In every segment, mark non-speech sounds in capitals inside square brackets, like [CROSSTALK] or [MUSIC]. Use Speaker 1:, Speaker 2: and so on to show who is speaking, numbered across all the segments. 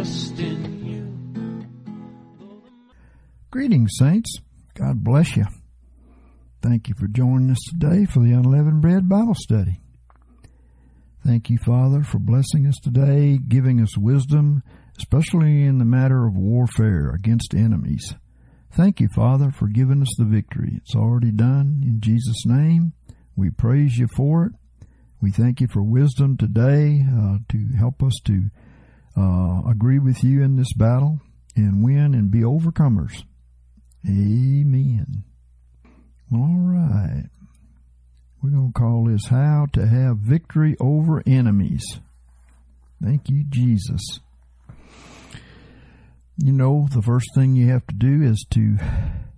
Speaker 1: Trust in you.
Speaker 2: Greetings, saints. God bless you. Thank you for joining us today for the Unleavened Bread Bible Study. Thank you, Father, for blessing us today, giving us wisdom, especially in the matter of warfare against enemies. Thank you, Father, for giving us the victory. It's already done. In Jesus' name, we praise you for it. We thank you for wisdom today uh, to help us to uh, agree with you in this battle and win and be overcomers. Amen. All right. We're going to call this How to Have Victory Over Enemies. Thank you, Jesus. You know, the first thing you have to do is to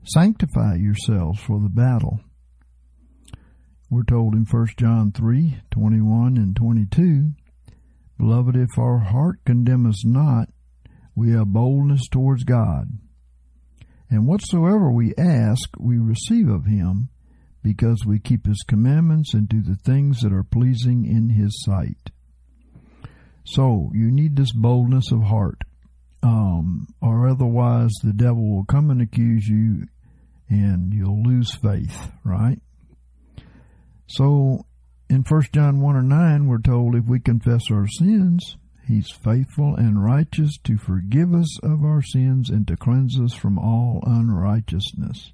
Speaker 2: sanctify yourselves for the battle. We're told in 1 John 3 21 and 22, Beloved, if our heart condemn us not, we have boldness towards God. And whatsoever we ask, we receive of him, because we keep his commandments and do the things that are pleasing in his sight. So, you need this boldness of heart, um, or otherwise the devil will come and accuse you and you'll lose faith, right? So, in 1 John 1 or 9, we're told if we confess our sins, He's faithful and righteous to forgive us of our sins and to cleanse us from all unrighteousness.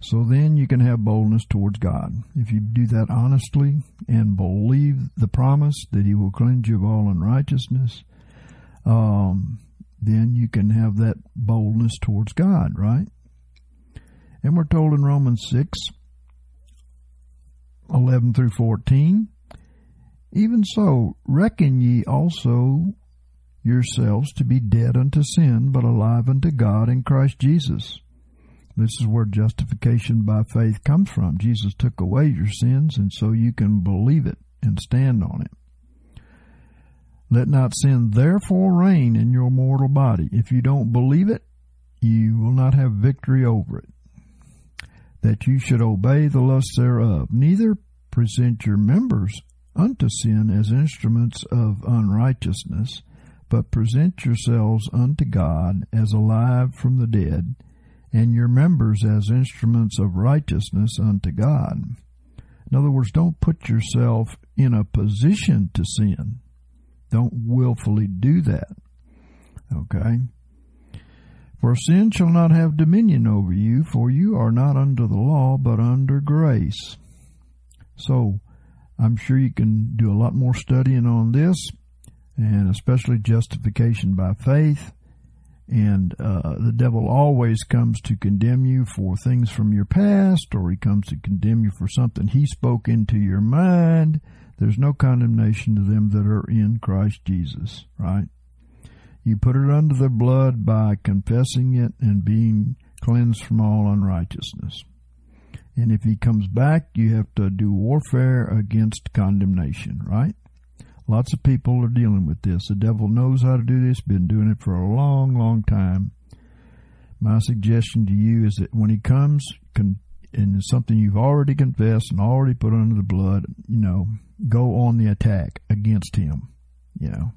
Speaker 2: So then you can have boldness towards God. If you do that honestly and believe the promise that He will cleanse you of all unrighteousness, um, then you can have that boldness towards God, right? And we're told in Romans 6, 11 through 14, even so, reckon ye also yourselves to be dead unto sin, but alive unto God in Christ Jesus. This is where justification by faith comes from. Jesus took away your sins, and so you can believe it and stand on it. Let not sin therefore reign in your mortal body. If you don't believe it, you will not have victory over it. That you should obey the lusts thereof. Neither present your members unto sin as instruments of unrighteousness, but present yourselves unto God as alive from the dead, and your members as instruments of righteousness unto God. In other words, don't put yourself in a position to sin. Don't willfully do that. Okay? For sin shall not have dominion over you, for you are not under the law, but under grace. So, I'm sure you can do a lot more studying on this, and especially justification by faith. And uh, the devil always comes to condemn you for things from your past, or he comes to condemn you for something he spoke into your mind. There's no condemnation to them that are in Christ Jesus, right? You put it under the blood by confessing it and being cleansed from all unrighteousness. And if he comes back, you have to do warfare against condemnation, right? Lots of people are dealing with this. The devil knows how to do this, been doing it for a long, long time. My suggestion to you is that when he comes, and it's something you've already confessed and already put under the blood, you know, go on the attack against him. You know,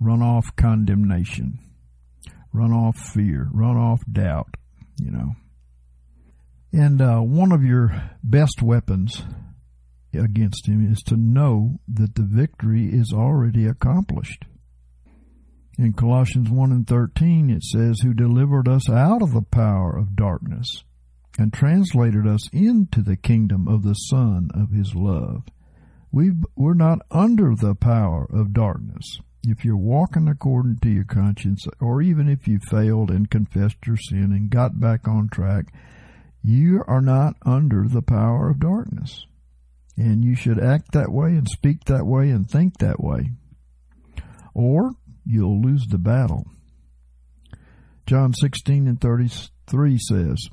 Speaker 2: run off condemnation, run off fear, run off doubt, you know. And uh, one of your best weapons against him is to know that the victory is already accomplished. In Colossians 1 and 13, it says, Who delivered us out of the power of darkness and translated us into the kingdom of the Son of His love. we we're not under the power of darkness. If you're walking according to your conscience, or even if you failed and confessed your sin and got back on track, you are not under the power of darkness. And you should act that way and speak that way and think that way. Or you'll lose the battle. John 16 and 33 says,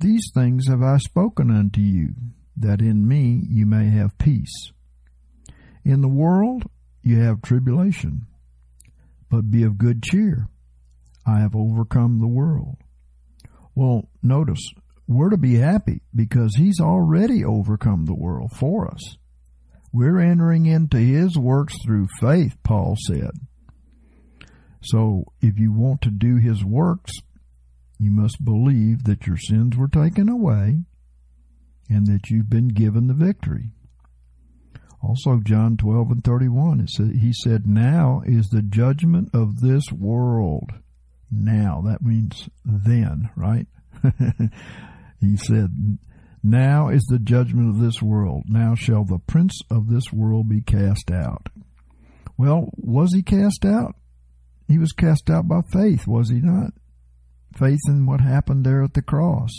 Speaker 2: These things have I spoken unto you, that in me you may have peace. In the world you have tribulation, but be of good cheer. I have overcome the world. Well, notice, we're to be happy because He's already overcome the world for us. We're entering into His works through faith, Paul said. So if you want to do His works, you must believe that your sins were taken away and that you've been given the victory. Also, John 12 and 31, it said, he said, Now is the judgment of this world. Now, that means then, right? [LAUGHS] he said, Now is the judgment of this world. Now shall the prince of this world be cast out. Well, was he cast out? He was cast out by faith, was he not? Faith in what happened there at the cross.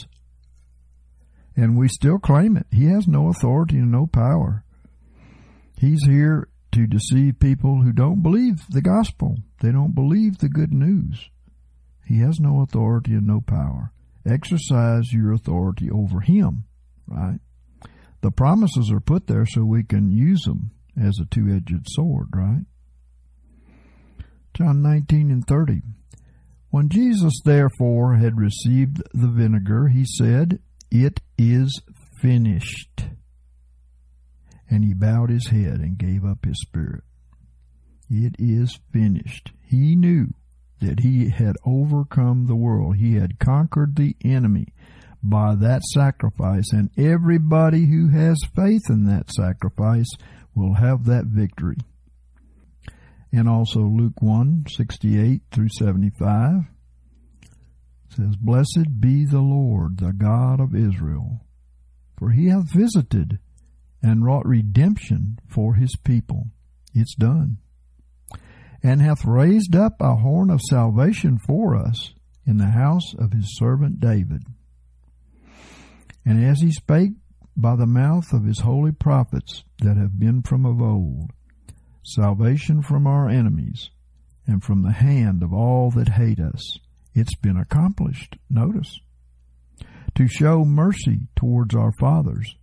Speaker 2: And we still claim it. He has no authority and no power. He's here to deceive people who don't believe the gospel. They don't believe the good news. He has no authority and no power. Exercise your authority over him, right? The promises are put there so we can use them as a two-edged sword, right? John 19 and 30. When Jesus therefore had received the vinegar, he said, It is finished. And he bowed his head and gave up his spirit. It is finished. He knew that he had overcome the world. He had conquered the enemy by that sacrifice, and everybody who has faith in that sacrifice will have that victory. And also Luke 1 68 through 75 says, Blessed be the Lord, the God of Israel, for he hath visited and wrought redemption for his people. It's done and hath raised up a horn of salvation for us in the house of his servant David. And as he spake by the mouth of his holy prophets that have been from of old, salvation from our enemies and from the hand of all that hate us. It's been accomplished, notice. To show mercy towards our fathers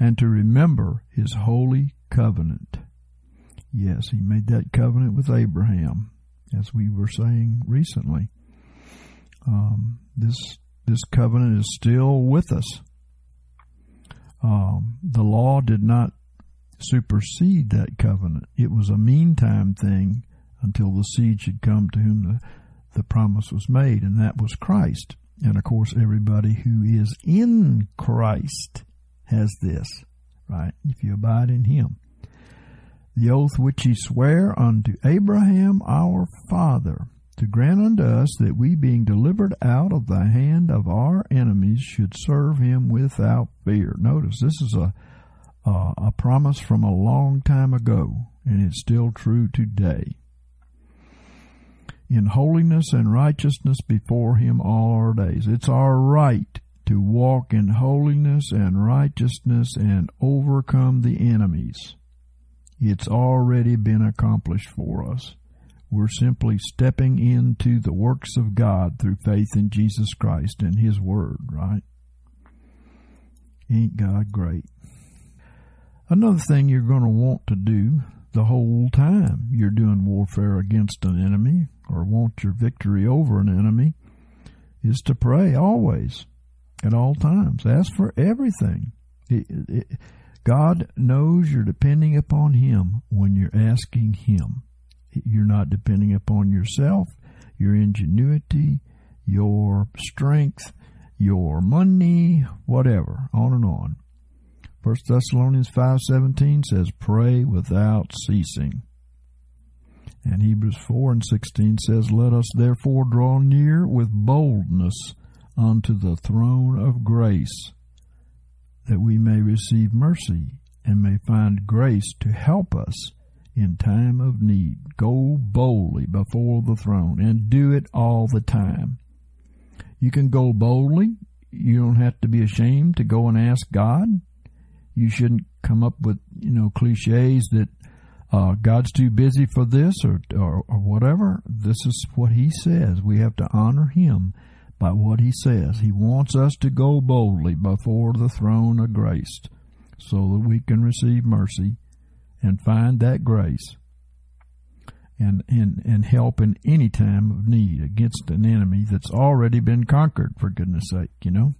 Speaker 2: and to remember his holy covenant. Yes, he made that covenant with Abraham, as we were saying recently. Um, this this covenant is still with us. Um, the law did not supersede that covenant. It was a meantime thing until the seed should come to whom the, the promise was made, and that was Christ. And of course, everybody who is in Christ has this, right? If you abide in Him the oath which he sware unto Abraham our father, to grant unto us that we, being delivered out of the hand of our enemies, should serve him without fear. Notice this is a a promise from a long time ago, and it's still true today. In holiness and righteousness before him all our days. It's our right to walk in holiness and righteousness and overcome the enemies. It's already been accomplished for us. We're simply stepping into the works of God through faith in Jesus Christ and His Word, right? Ain't God great? Another thing you're going to want to do the whole time you're doing warfare against an enemy or want your victory over an enemy is to pray always, at all times. Ask for everything. It, it, God knows you're depending upon Him when you're asking Him. You're not depending upon yourself, your ingenuity, your strength, your money, whatever, on and on. 1 Thessalonians 5:17 says pray without ceasing. And Hebrews 4 and 16 says, Let us therefore draw near with boldness unto the throne of grace, that we may receive mercy and may find grace to help us in time of need. Go boldly before the throne and do it all the time. You can go boldly. You don't have to be ashamed to go and ask God. You shouldn't come up with, you know, cliches that uh, God's too busy for this or, or, or whatever. This is what he says. We have to honor him by what he says. He wants us to go boldly before the throne of grace so that we can receive mercy and find that grace and, and, and help in any time of need against an enemy that's already been conquered, for goodness sake, you know?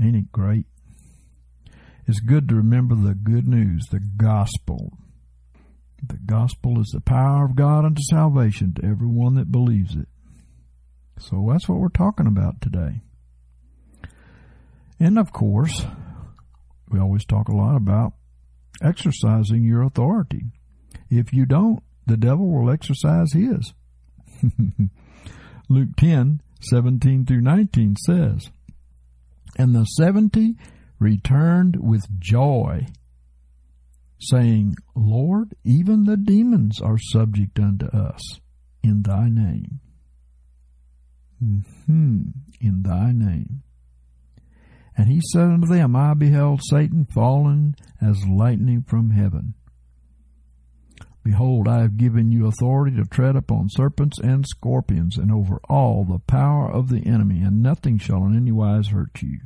Speaker 2: Ain't it great? It's good to remember the good news, the gospel. The gospel is the power of God unto salvation to everyone that believes it. So that's what we're talking about today. And of course, we always talk a lot about exercising your authority. If you don't, the devil will exercise his. [LAUGHS] Luke 10, 17 through 19 says, And the seventy returned with joy, saying, Lord, even the demons are subject unto us in thy name. Mm-hmm. In thy name. And he said unto them, I beheld Satan fallen as lightning from heaven. Behold, I have given you authority to tread upon serpents and scorpions, and over all the power of the enemy, and nothing shall in any wise hurt you.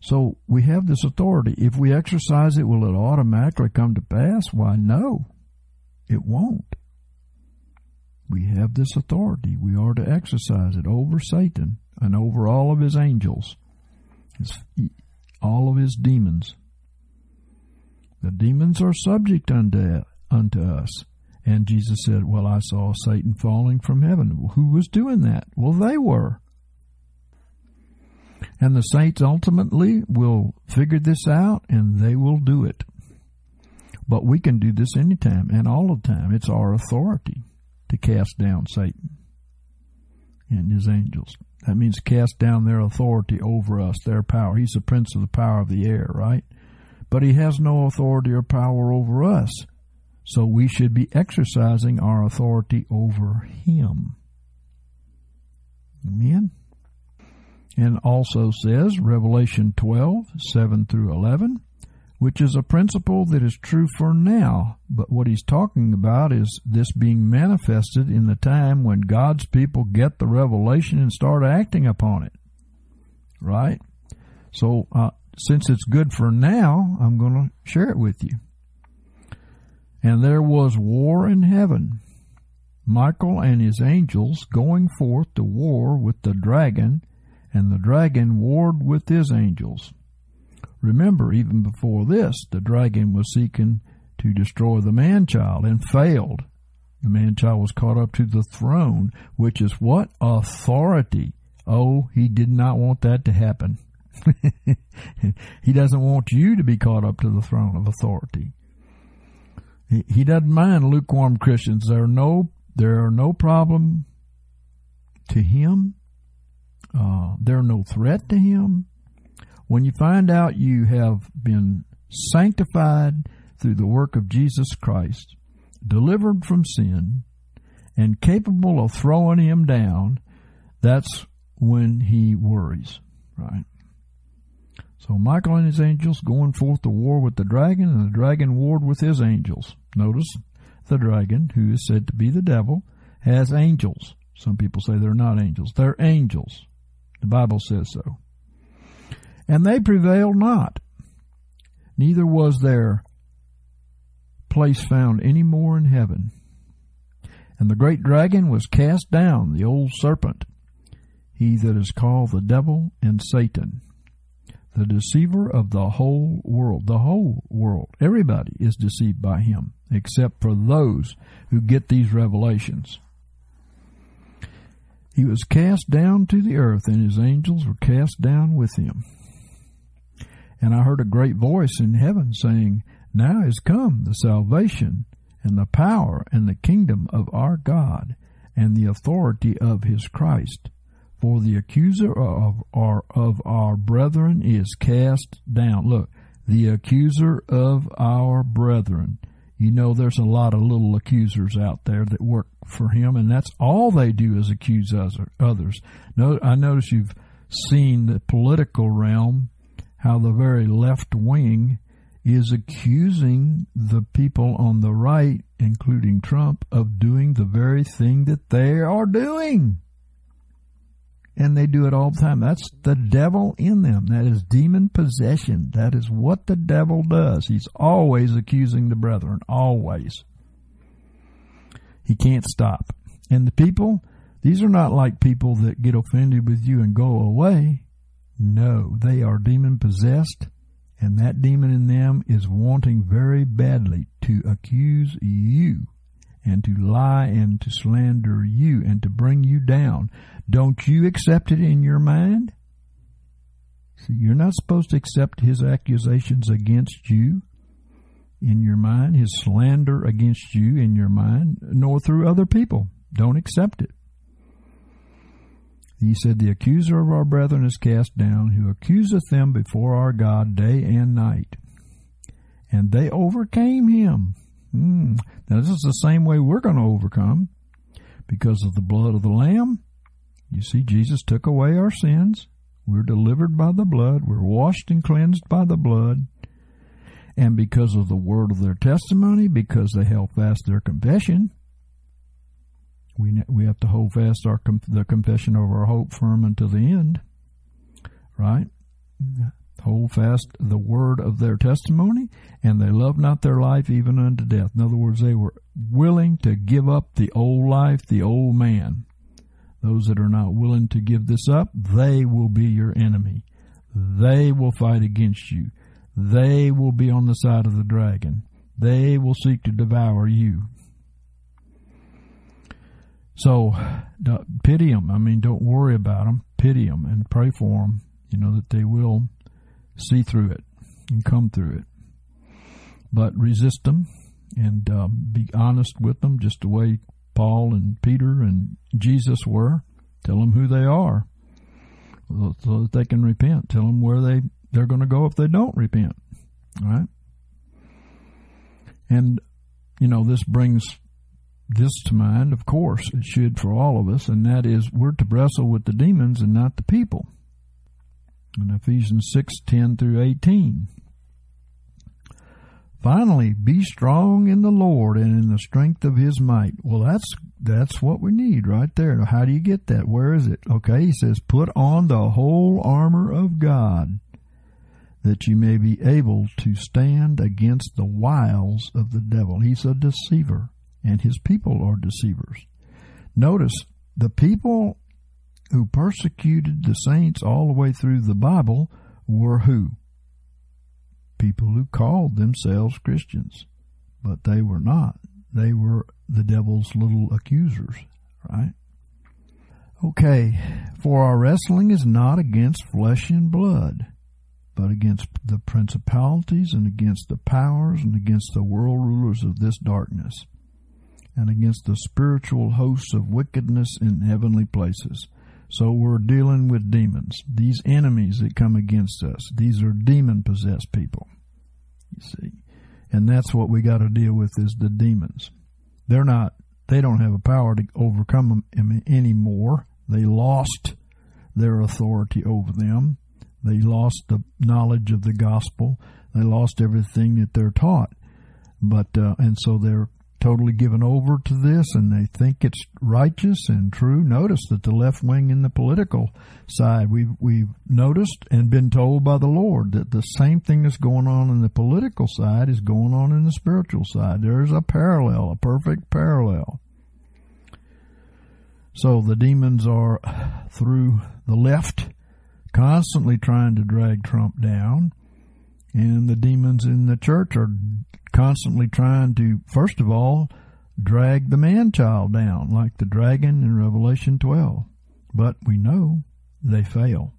Speaker 2: So we have this authority. If we exercise it, will it automatically come to pass? Why, no, it won't. We have this authority. We are to exercise it over Satan and over all of his angels all of his demons. The demons are subject unto, unto us. And Jesus said, Well, I saw Satan falling from heaven. Who was doing that? Well, they were. And the saints ultimately will figure this out and they will do it. But we can do this anytime and all the time. It's our authority to cast down Satan and his angels. That means cast down their authority over us, their power. He's the prince of the power of the air, right? But he has no authority or power over us. So we should be exercising our authority over him. Amen. And also says, Revelation 12, 7 through 11, which is a principle that is true for now. But what he's talking about is this being manifested in the time when God's people get the revelation and start acting upon it. Right? So, uh, since it's good for now, I'm going to share it with you. And there was war in heaven. Michael and his angels going forth to war with the dragon, and the dragon warred with his angels Remember, even before this, the dragon was seeking to destroy the man child and failed. The man child was caught up to the throne, which is what? Authority. Oh, he did not want that to happen. [LAUGHS] he doesn't want you to be caught up to the throne of authority. He, doesn't mind lukewarm Christians. There are no, there are no problem to him. Uh, they're no threat to him. When you find out you have been sanctified through the work of Jesus Christ, delivered from sin, and capable of throwing him down, that's when he worries, right? So Michael and his angels going forth to war with the dragon, and the dragon warred with his angels. Notice the dragon, who is said to be the devil, has angels. Some people say they're not angels. They're angels. The Bible says so. And they prevailed not, neither was their place found any more in heaven. And the great dragon was cast down, the old serpent, he that is called the devil and Satan, the deceiver of the whole world. The whole world. Everybody is deceived by him, except for those who get these revelations. He was cast down to the earth, and his angels were cast down with him. And I heard a great voice in heaven saying, Now is come the salvation and the power and the kingdom of our God and the authority of his Christ. For the accuser of our, of our brethren is cast down. Look, the accuser of our brethren. You know, there's a lot of little accusers out there that work for him, and that's all they do is accuse others. No, I notice you've seen the political realm how the very left wing is accusing the people on the right, including Trump, of doing the very thing that they are doing. And they do it all the time. That's the devil in them. That is demon possession. That is what the devil does. He's always accusing the brethren. Always. He can't stop. And the people, these are not like people that get offended with you and go away. No, they are demon possessed and that demon in them is wanting very badly to accuse you and to lie and to slander you and to bring you down. Don't you accept it in your mind? See, you're not supposed to accept his accusations against you in your mind, his slander against you in your mind, nor through other people. Don't accept it. He said, The accuser of our brethren is cast down, who accuseth them before our God day and night. And they overcame him. Mm. Now, this is the same way we're going to overcome because of the blood of the Lamb. You see, Jesus took away our sins. We're delivered by the blood. We're washed and cleansed by the blood. And because of the word of their testimony, because they held fast their confession, we we have to hold fast our the confession of our hope firm until the end, right? Hold fast the word of their testimony, and they love not their life even unto death. In other words, they were willing to give up the old life, the old man. Those that are not willing to give this up, they will be your enemy. They will fight against you. They will be on the side of the dragon. They will seek to devour you. So pity them. I mean, don't worry about them. Pity them and pray for them. You know that they will see through it and come through it. But resist them and um, be honest with them, just the way Paul and Peter and Jesus were. Tell them who they are, so that they can repent. Tell them where they they're going to go if they don't repent. All right. And you know this brings this to mind, of course, it should for all of us, and that is we're to wrestle with the demons and not the people. In Ephesians 6 10 through 18. Finally, be strong in the Lord and in the strength of his might. Well, that's that's what we need right there. How do you get that? Where is it? Okay, he says, put on the whole armor of God that you may be able to stand against the wiles of the devil. He's a deceiver and his people are deceivers. Notice the people who persecuted the saints all the way through the Bible were who? People who called themselves Christians, but they were not. They were the devil's little accusers, right? Okay, for our wrestling is not against flesh and blood, but against the principalities and against the powers and against the world rulers of this darkness and against the spiritual hosts of wickedness in heavenly places. So we're dealing with demons. These enemies that come against us, these are demon possessed people. You see. And that's what we got to deal with is the demons. They're not, they don't have a power to overcome them anymore. They lost their authority over them. They lost the knowledge of the gospel. They lost everything that they're taught. But, uh, and so they're totally given over to this and they think it's righteous and true. Notice that the left wing in the political side, we've, we've noticed and been told by the Lord that the same thing that's going on in the political side is going on in the spiritual side. There's a parallel, a perfect parallel. So the demons are through the left constantly trying to drag Trump down and the demons in the church are constantly trying to, first of all, drag the man child down, like the dragon in Revelation 12. But we know they fail.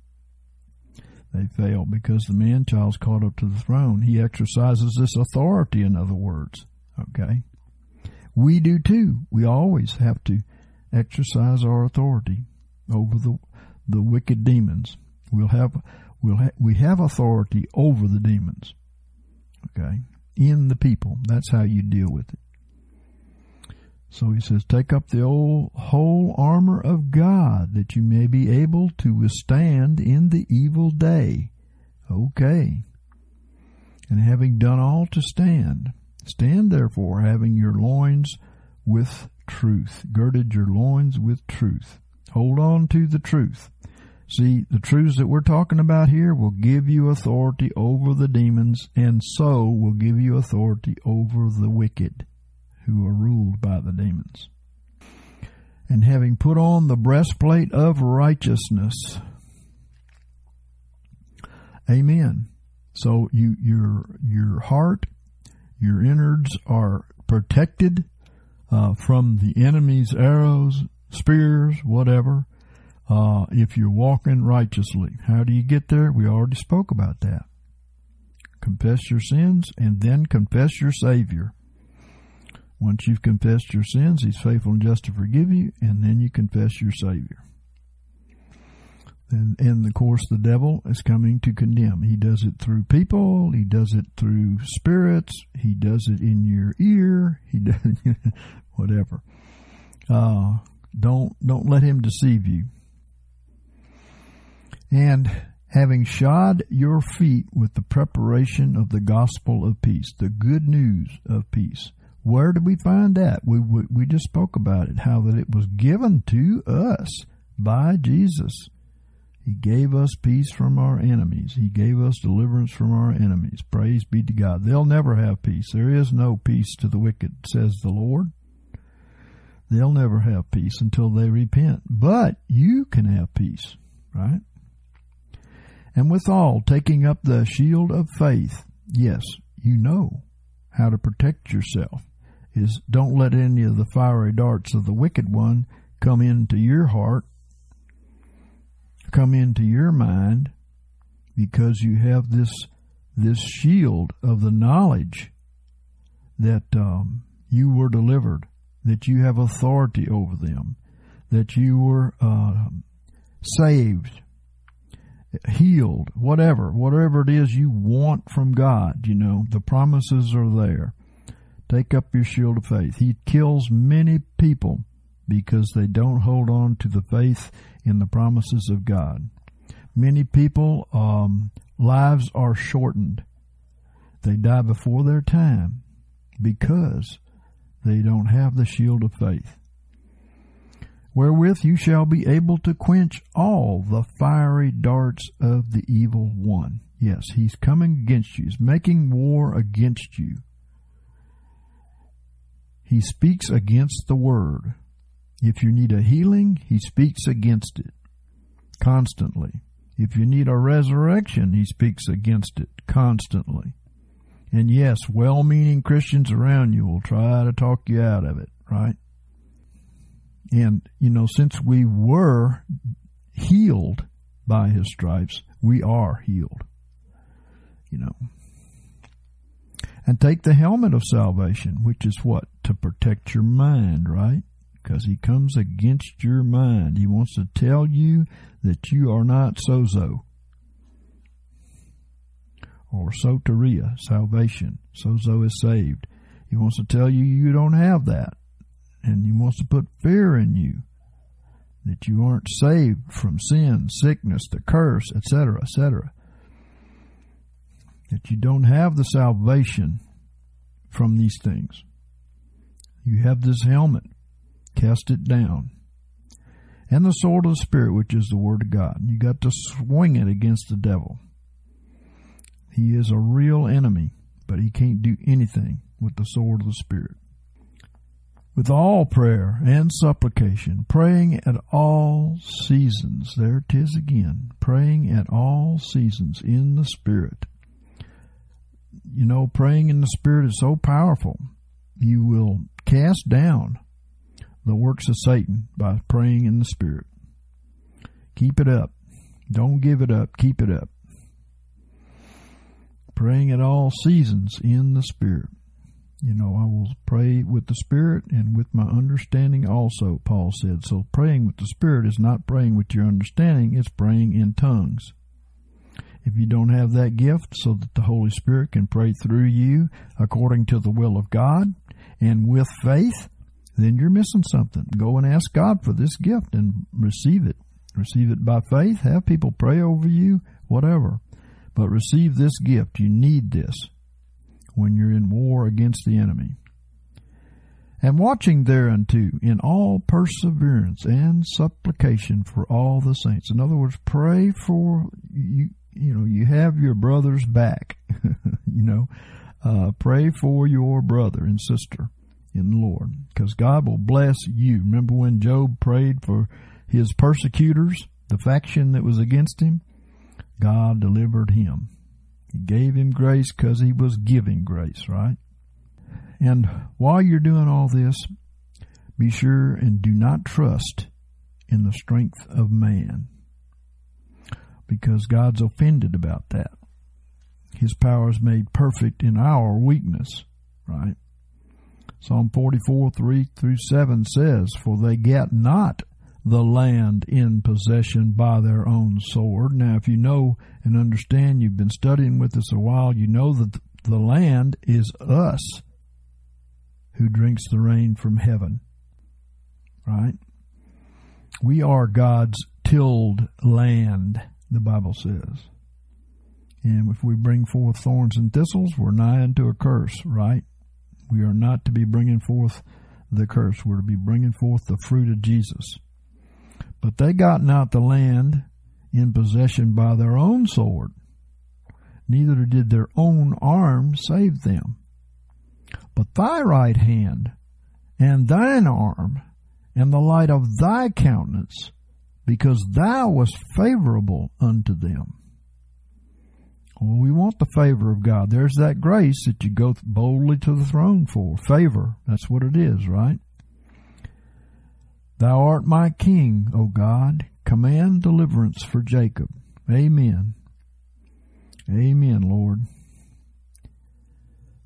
Speaker 2: They fail because the man child's caught up to the throne. He exercises this authority, in other words. Okay? We do too. We always have to exercise our authority over the, the wicked demons. We'll have, we'll ha- we have authority over the demons. Okay? in the people. That's how you deal with it. So he says, take up the old, whole armor of God that you may be able to withstand in the evil day. Okay. And having done all to stand, stand therefore, having your loins with truth, girded your loins with truth. Hold on to the truth. See, the truths that we're talking about here will give you authority over the demons, and so will give you authority over the wicked who are ruled by the demons. And having put on the breastplate of righteousness. Amen. So you, your, your heart, your innards are protected uh, from the enemy's arrows, spears, whatever. Uh, if you're walking righteously, how do you get there? We already spoke about that. Confess your sins and then confess your Savior. Once you've confessed your sins, He's faithful and just to forgive you, and then you confess your Savior. And, and of course, the devil is coming to condemn. He does it through people. He does it through spirits. He does it in your ear. He does [LAUGHS] whatever. Uh, don't don't let him deceive you. And having shod your feet with the preparation of the gospel of peace, the good news of peace. Where did we find that? We, we, we just spoke about it, how that it was given to us by Jesus. He gave us peace from our enemies. He gave us deliverance from our enemies. Praise be to God. They'll never have peace. There is no peace to the wicked, says the Lord. They'll never have peace until they repent. But you can have peace, right? And withal, taking up the shield of faith. Yes, you know how to protect yourself. Is don't let any of the fiery darts of the wicked one come into your heart come into your mind because you have this this shield of the knowledge that um, you were delivered, that you have authority over them, that you were uh, saved, healed, whatever, whatever it is you want from God. You know the promises are there. Take up your shield of faith. He kills many people because they don't hold on to the faith in the promises of God. Many people, um, lives are shortened. They die before their time because they don't have the shield of faith. Wherewith you shall be able to quench all the fiery darts of the evil one. Yes, he's coming against you. He's making war against you. He speaks against the word. If you need a healing, he speaks against it constantly. If you need a resurrection, he speaks against it constantly. And yes, well meaning Christians around you will try to talk you out of it, right? And, you know, since we were healed by his stripes, we are healed. You know. And take the helmet of salvation, which is what? To protect your mind, right? because he comes against your mind. He wants to tell you that you are not sozo or soteria, salvation. Sozo is saved. He wants to tell you you don't have that. And he wants to put fear in you that you aren't saved from sin, sickness, the curse, etc., etc. That you don't have the salvation from these things. You have this helmet cast it down. And the sword of the Spirit, which is the Word of God. You got to swing it against the devil. He is a real enemy, but he can't do anything with the sword of the Spirit. With all prayer and supplication, praying at all seasons. There it is again. Praying at all seasons in the Spirit. You know, praying in the Spirit is so powerful. You will cast down the works of Satan by praying in the Spirit. Keep it up. Don't give it up. Keep it up. Praying at all seasons in the Spirit. You know, I will pray with the Spirit and with my understanding also, Paul said. So praying with the Spirit is not praying with your understanding, it's praying in tongues. If you don't have that gift so that the Holy Spirit can pray through you according to the will of God and with faith, then you're missing something. Go and ask God for this gift and receive it. Receive it by faith. Have people pray over you, whatever. But receive this gift. You need this. When you're in war against the enemy. And watching thereunto in all perseverance and supplication for all the saints. In other words, pray for you. You know, you have your brother's back. [LAUGHS] you know, uh, pray for your brother and sister in the Lord, because God will bless you. Remember when Job prayed for his persecutors, the faction that was against him? God delivered him. He gave him grace because he was giving grace, right? And while you're doing all this, be sure and do not trust in the strength of man because God's offended about that. His power is made perfect in our weakness, right? Psalm 44, 3 through 7 says, For they get not the land in possession by their own sword. Now, if you know and understand, you've been studying with us a while, you know that the land is us who drinks the rain from heaven. Right? We are God's tilled land, the Bible says. And if we bring forth thorns and thistles, we're nigh unto a curse, right? We are not to be bringing forth the curse. We're to be bringing forth the fruit of Jesus. But they got not the land in possession by their own sword, neither did their own arm save them. But thy right hand and thine arm and the light of thy countenance, because thou wast favorable unto them. Well, we want the favor of God. There's that grace that you go boldly to the throne for. Favor. That's what it is, right? Thou art my king, O God. Command deliverance for Jacob. Amen. Amen, Lord.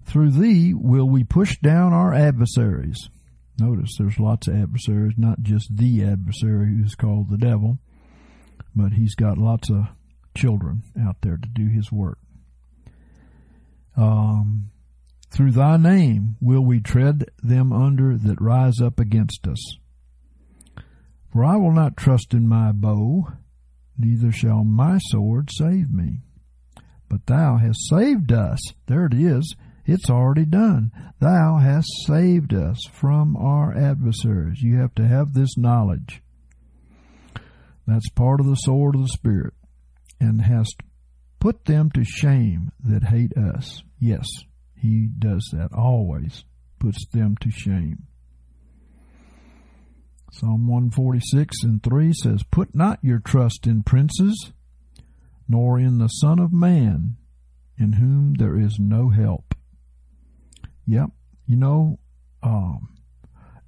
Speaker 2: Through thee will we push down our adversaries. Notice there's lots of adversaries, not just the adversary who's called the devil, but he's got lots of children out there to do his work. Um, through thy name will we tread them under that rise up against us. For I will not trust in my bow, neither shall my sword save me. But thou hast saved us. There it is. It's already done. Thou hast saved us from our adversaries. You have to have this knowledge. That's part of the sword of the Spirit. And hast put them to shame that hate us. Yes, he does that always. Puts them to shame. Psalm 146 and 3 says, Put not your trust in princes, nor in the Son of Man, in whom there is no help. Yep, you know, um,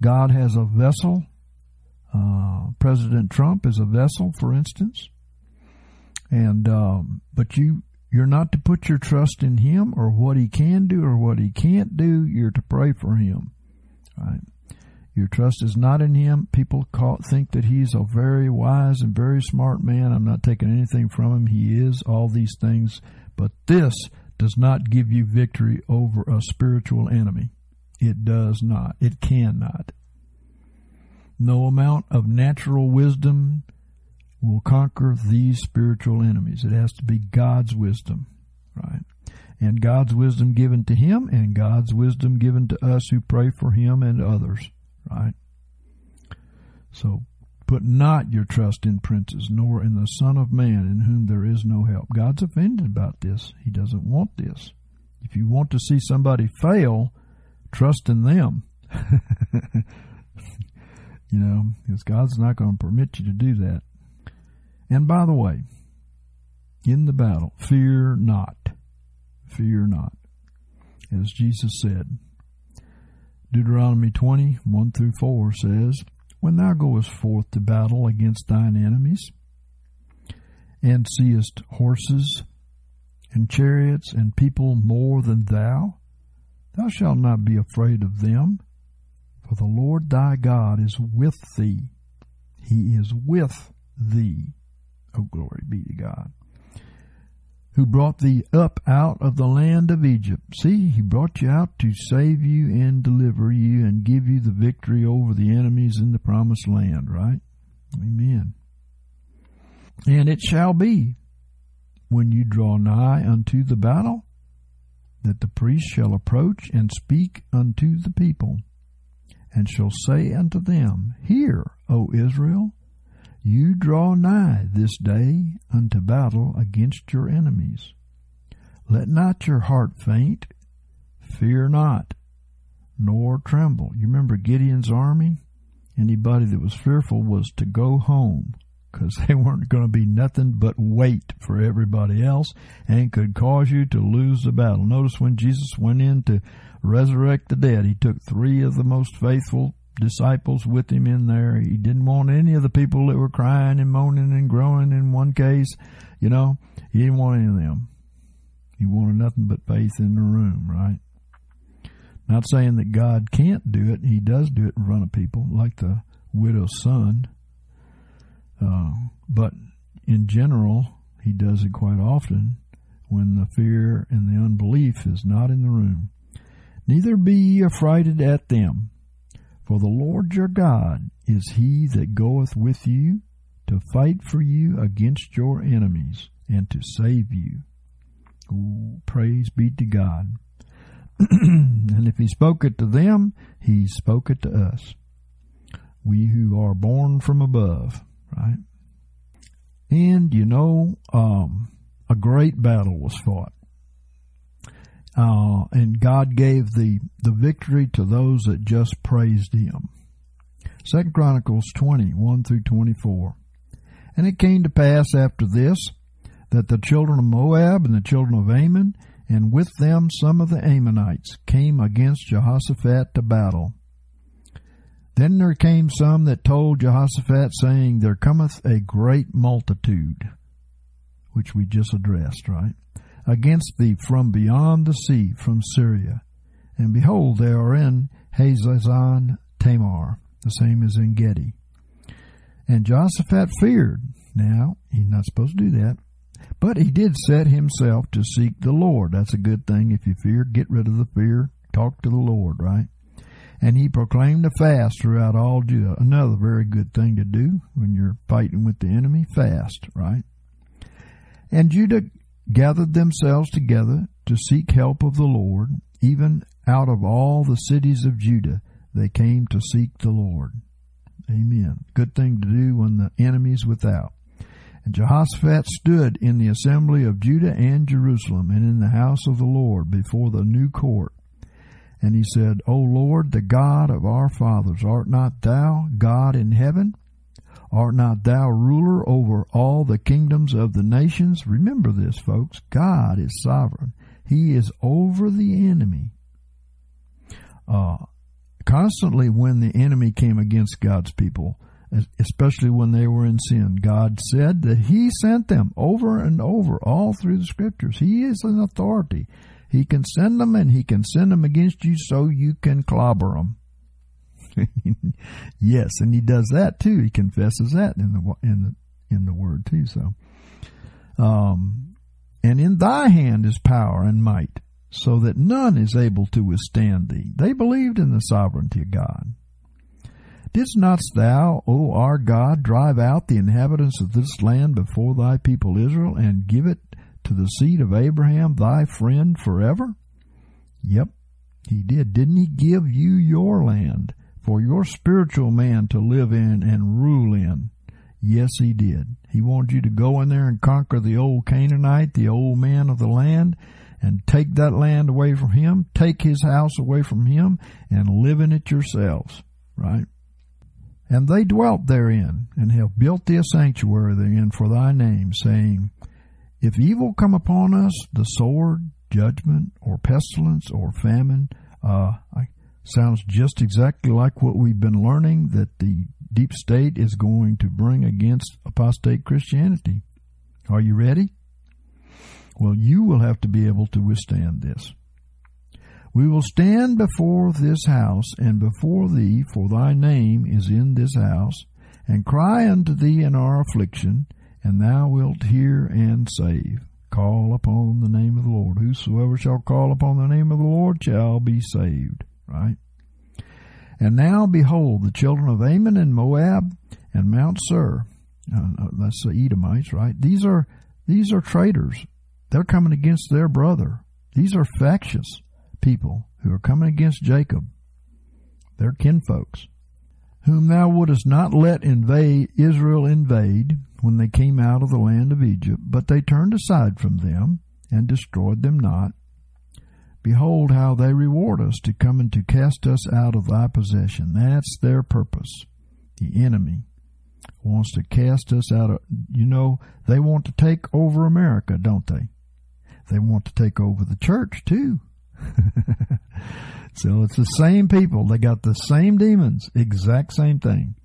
Speaker 2: God has a vessel. Uh, President Trump is a vessel, for instance. And, um, but you, you're not to put your trust in him or what he can do or what he can't do. You're to pray for him. Right? Your trust is not in him. People call, think that he's a very wise and very smart man. I'm not taking anything from him. He is all these things. But this does not give you victory over a spiritual enemy. It does not. It cannot. No amount of natural wisdom will conquer these spiritual enemies. It has to be God's wisdom, right? And God's wisdom given to him and God's wisdom given to us who pray for him and others right? So put not your trust in princes, nor in the Son of Man, in whom there is no help. God's offended about this. He doesn't want this. If you want to see somebody fail, trust in them. [LAUGHS] you know, because God's not going to permit you to do that. And by the way, in the battle, fear not. Fear not. As Jesus said, Deuteronomy 20, 1 through 4 says, When thou goest forth to battle against thine enemies, and seest horses and chariots and people more than thou, thou shalt not be afraid of them, for the Lord thy God is with thee. He is with thee. Oh, glory be to God who brought thee up out of the land of Egypt. See, he brought you out to save you and deliver you and give you the victory over the enemies in the promised land, right? Amen. And it shall be when you draw nigh unto the battle that the priest shall approach and speak unto the people, and shall say unto them, Hear, O Israel, you draw nigh this day unto battle against your enemies. Let not your heart faint, fear not, nor tremble. You remember Gideon's army? Anybody that was fearful was to go home because they weren't going to be nothing but weight for everybody else and could cause you to lose the battle. Notice when Jesus went in to resurrect the dead, he took three of the most faithful disciples with him in there. He didn't want any of the people that were crying and moaning and groaning in one case. You know, he didn't want any of them. He wanted nothing but faith in the room, right? Not saying that God can't do it. He does do it in front of people, like the widow's son. Uh, but in general, he does it quite often when the fear and the unbelief is not in the room. Neither be ye affrighted at them, for the Lord your God is he that goeth with you to fight for you against your enemies and to save you. Ooh, praise be to God. [CLEARS THROAT] and if he spoke it to them, he spoke it to us. We who are born from above, right? And you know, um, a great battle was fought. Uh, and God gave the, the victory to those that just praised Him. Second Chronicles 20, 1 through 24. And it came to pass after this that the children of Moab and the children of Ammon and with them some of the Ammonites came against Jehoshaphat to battle. Then there came some that told Jehoshaphat, saying, There cometh a great multitude, which we just addressed, right, against thee from beyond the sea, from Syria. And behold, they are in Hazazon Tamar, the same as En-gedi. And Jehoshaphat feared. Now, he's not supposed to do that. But he did set himself to seek the Lord. That's a good thing. If you fear, get rid of the fear. Talk to the Lord, right? And he proclaimed a fast throughout all Judah. Another very good thing to do when you're fighting with the enemy. Fast, right? And Judah gathered themselves together to seek help of the Lord. Even out of all the cities of Judah, they came to seek the Lord. Amen. Good thing to do when the enemy's without. And Jehoshaphat stood in the assembly of Judah and Jerusalem and in the house of the Lord before the new court. And he said, O Lord, the God of our fathers, art not thou God in heaven? Art not thou ruler over all the kingdoms of the nations? Remember this, folks. God is sovereign. He is over the enemy. Uh, constantly when the enemy came against God's people, especially when they were in sin. God said that He sent them over and over, all through the scriptures. He is an authority. He can send them and He can send them against you so you can clobber them. [LAUGHS] yes, and He does that too. He confesses that in the in the in the Word too. So, um, and in Thy hand is power and might, so that none is able to withstand Thee. They believed in the sovereignty of God. Didst not thou, O our God, drive out the inhabitants of this land before thy people Israel and give it to the seed of Abraham, thy friend, forever? Yep, he did. Didn't he give you your land for your spiritual man to live in and rule in? Yes, he did. He wanted you to go in there and conquer the old Canaanite, the old man of the land, and take that land away from him, take his house away from him, and live in it yourselves, right? And they dwelt therein, and have built thee a sanctuary therein for thy name, saying, If evil come upon us, the sword, judgment, or pestilence, or famine, uh, sounds just exactly like what we've been learning that the deep state is going to bring against apostate Christianity. Are you ready? Well, you will have to be able to withstand this. We will stand before this house and before thee, for thy name is in this house, and cry unto thee in our affliction, and thou wilt hear and save. Call upon the name of the Lord. Whosoever shall call upon the name of the Lord shall be saved. Right? And now behold, the children of Ammon and Moab and Mount Seir. Uh, that's the Edomites, right? These are these are traitors. They're coming against their brother These are factious people who are coming against Jacob. They're kinfolks, whom thou wouldest not let invade Israel invade when they came out of the land of Egypt, but they turned aside from them and destroyed them not. Behold how they reward us to come and to cast us out of thy possession. That's their purpose. The enemy wants to cast us out of, you know, they want to take over America, don't they? They want to take over the church too. [LAUGHS] so it's the same people. They got the same demons, exact same thing.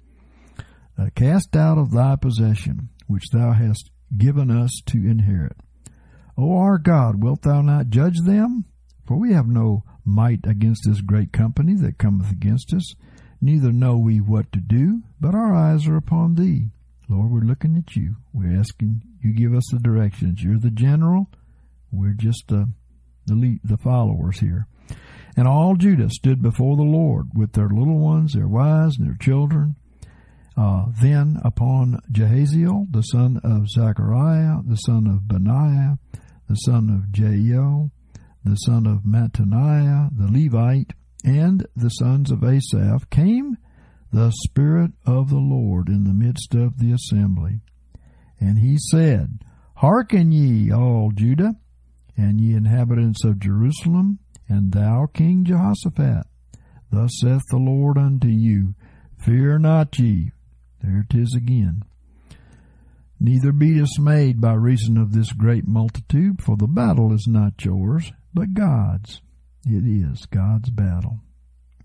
Speaker 2: Uh, cast out of thy possession, which thou hast given us to inherit. O our God, wilt thou not judge them? For we have no might against this great company that cometh against us, neither know we what to do, but our eyes are upon thee. Lord, we're looking at you. We're asking you give us the directions. You're the general. We're just uh, the lead, the followers here. And all Judah stood before the Lord with their little ones, their wives, and their children. Uh, then upon Jehaziel, the son of Zechariah, the son of Benaiah, the son of Jael, the son of Mattaniah, the Levite, and the sons of Asaph, came the Spirit of the Lord in the midst of the assembly. And he said, Hearken ye, all Judah, and ye inhabitants of Jerusalem, and thou, King Jehoshaphat. Thus saith the Lord unto you, Fear not ye. There it is again. Neither be dismayed by reason of this great multitude, for the battle is not yours, but God's. It is God's battle.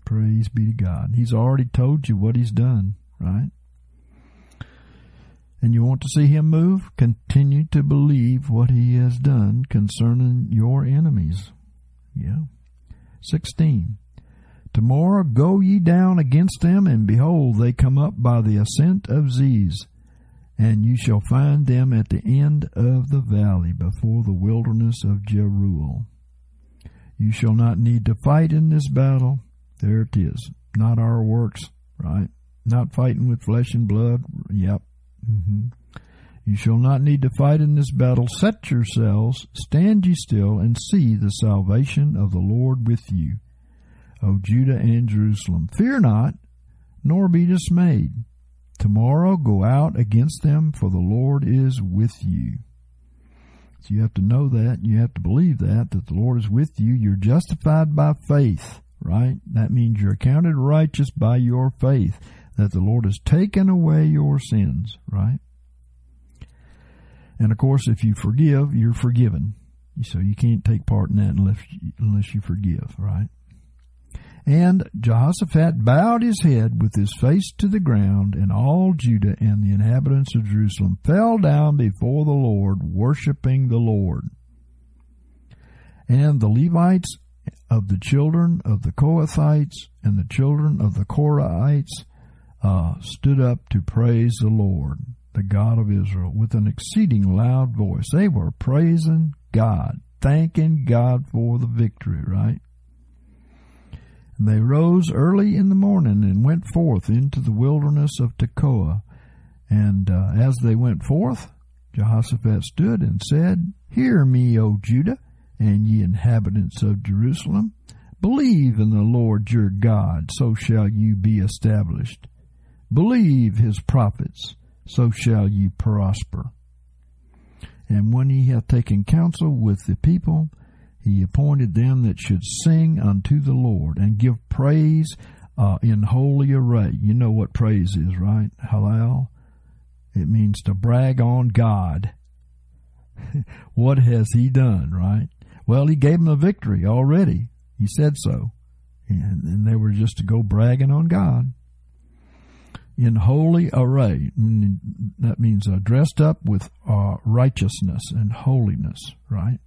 Speaker 2: Praise be to God. He's already told you what He's done, right? and you want to see him move, continue to believe what he has done concerning your enemies. Yeah. 16. Tomorrow go ye down against them, and behold, they come up by the ascent of Ziz, and you shall find them at the end of the valley before the wilderness of Jeruel. You shall not need to fight in this battle. There it is. Not our works, right? Not fighting with flesh and blood. Yep, Mm-hmm. You shall not need to fight in this battle. Set yourselves, stand ye still, and see the salvation of the Lord with you. O Judah and Jerusalem, fear not, nor be dismayed. Tomorrow go out against them, for the Lord is with you. So you have to know that, you have to believe that, that the Lord is with you. You're justified by faith, right? That means you're accounted righteous by your faith that the Lord has taken away your sins, right? And of course, if you forgive, you're forgiven. So you can't take part in that unless unless you forgive, right? And Jehoshaphat bowed his head with his face to the ground, and all Judah and the inhabitants of Jerusalem fell down before the Lord, worshiping the Lord. And the Levites of the children of the Kohathites and the children of the Korahites uh, stood up to praise the Lord, the God of Israel, with an exceeding loud voice. They were praising God, thanking God for the victory, right? And they rose early in the morning and went forth into the wilderness of Tekoa. And uh, as they went forth, Jehoshaphat stood and said, Hear me, O Judah, and ye inhabitants of Jerusalem. Believe in the Lord your God, so shall you be established. Believe his prophets, so shall ye prosper. And when he hath taken counsel with the people, he appointed them that should sing unto the Lord and give praise uh, in holy array. You know what praise is, right? Halal. It means to brag on God. [LAUGHS] what has he done, right? Well, he gave them a victory already. He said so. And, and they were just to go bragging on God in holy array. That means uh, dressed up with uh, righteousness and holiness, right?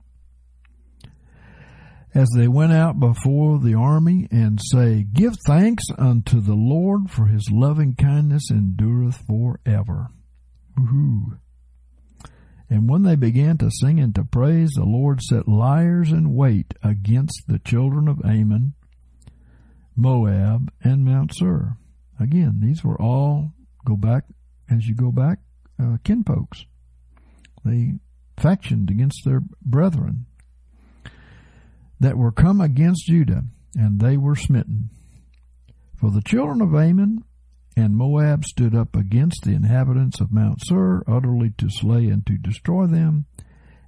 Speaker 2: As they went out before the army and say, Give thanks unto the Lord, for his loving kindness endureth forever. Woo-hoo. And when they began to sing and to praise, the Lord set liars in wait against the children of Ammon, Moab, and Mount Seir. Again, these were all, go back, as you go back, uh, kinfolks. They factioned against their brethren. That were come against Judah, and they were smitten. For the children of Ammon and Moab stood up against the inhabitants of Mount Seir, utterly to slay and to destroy them.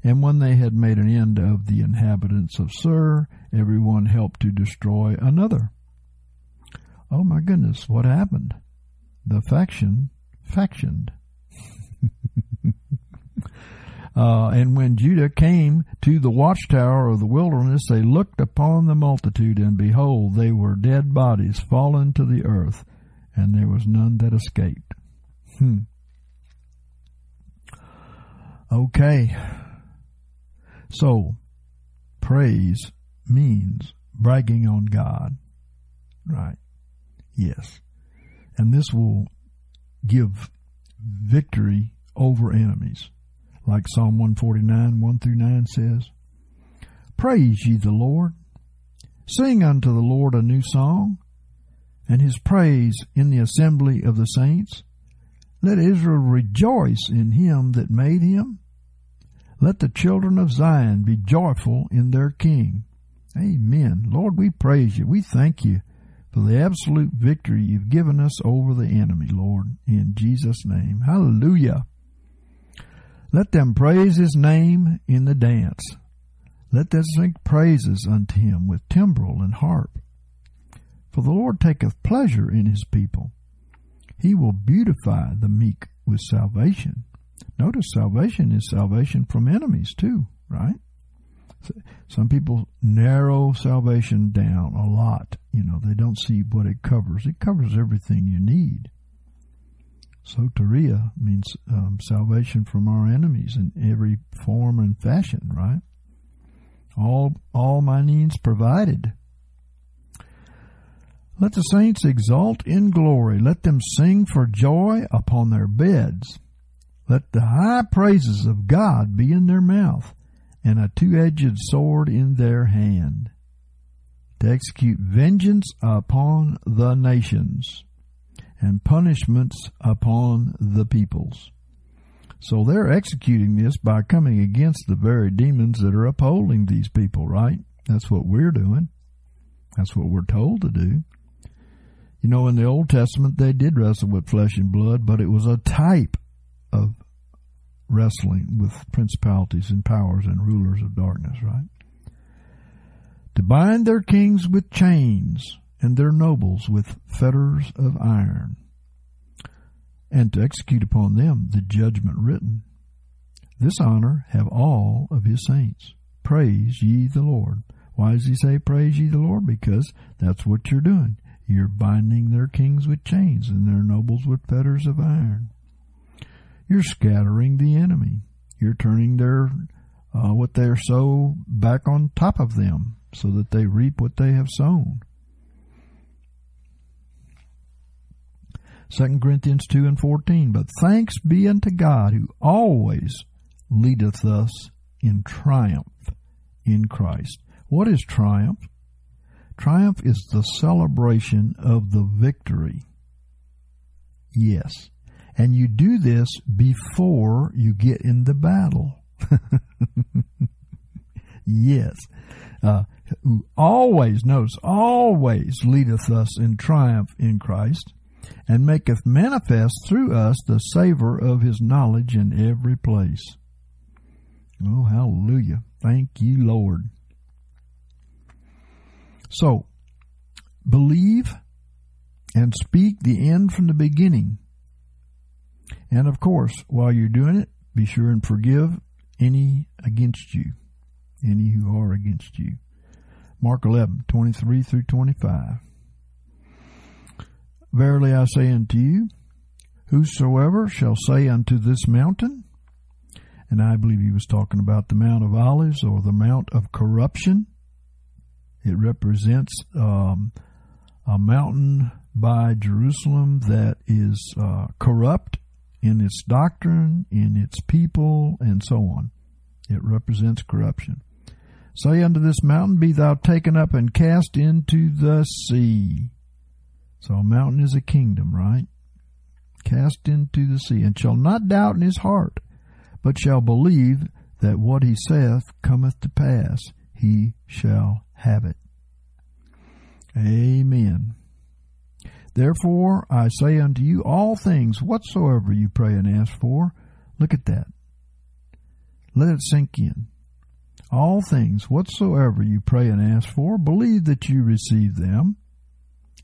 Speaker 2: And when they had made an end of the inhabitants of Seir, every one helped to destroy another. Oh my goodness, what happened? The faction factioned. [LAUGHS] uh, and when Judah came to the watchtower of the wilderness, they looked upon the multitude, and behold, they were dead bodies fallen to the earth, and there was none that escaped. Hmm. Okay. So, praise means bragging on God. Right. Yes. And this will give victory over enemies. Like Psalm 149, 1 through 9 says, Praise ye the Lord. Sing unto the Lord a new song, and his praise in the assembly of the saints. Let Israel rejoice in him that made him. Let the children of Zion be joyful in their king. Amen. Lord, we praise you. We thank you for the absolute victory you've given us over the enemy, Lord, in Jesus' name. Hallelujah. Let them praise his name in the dance. Let them sing praises unto him with timbrel and harp. For the Lord taketh pleasure in his people. He will beautify the meek with salvation. Notice salvation is salvation from enemies too, right? Some people narrow salvation down a lot. You know, they don't see what it covers. It covers everything you need. Soteria means um, salvation from our enemies in every form and fashion, right? All, all my needs provided. Let the saints exult in glory. Let them sing for joy upon their beds. Let the high praises of God be in their mouth and a two-edged sword in their hand to execute vengeance upon the nations and punishments upon the peoples. So they're executing this by coming against the very demons that are upholding these people, right? That's what we're doing. That's what we're told to do. You know, in the Old Testament, they did wrestle with flesh and blood, but it was a type of wrestling with principalities and powers and rulers of darkness, right? To bind their kings with chains and their nobles with fetters of iron, and to execute upon them the judgment written. This honor have all of his saints. Praise ye the Lord. Why does he say praise ye the Lord? Because that's what you're doing. You're binding their kings with chains and their nobles with fetters of iron. You're scattering the enemy. You're turning their uh, what they are sow back on top of them, so that they reap what they have sown. 2 Corinthians 2 and 14. But thanks be unto God who always leadeth us in triumph in Christ. What is triumph? Triumph is the celebration of the victory. Yes. And you do this before you get in the battle. [LAUGHS] yes. Uh, who always, notice, always leadeth us in triumph in Christ, and maketh manifest through us the savor of his knowledge in every place. Oh, hallelujah. Thank you, Lord. So, believe and speak the end from the beginning and of course, while you're doing it, be sure and forgive any against you, any who are against you. Mark 11, 23 through 25. Verily I say unto you, whosoever shall say unto this mountain, and I believe he was talking about the Mount of Olives or the Mount of Corruption. It represents um, a mountain by Jerusalem that is uh, corrupt in its doctrine, in its people, and so on. It represents corruption. Say unto this mountain, Be thou taken up and cast into the sea. So a mountain is a kingdom, right? Cast into the sea, and shall not doubt in his heart, but shall believe that what he saith cometh to pass. he shall have it. Amen. Therefore I say unto you, all things whatsoever you pray and ask for, look at that. Let it sink in. All things whatsoever you pray and ask for, believe that you receive them,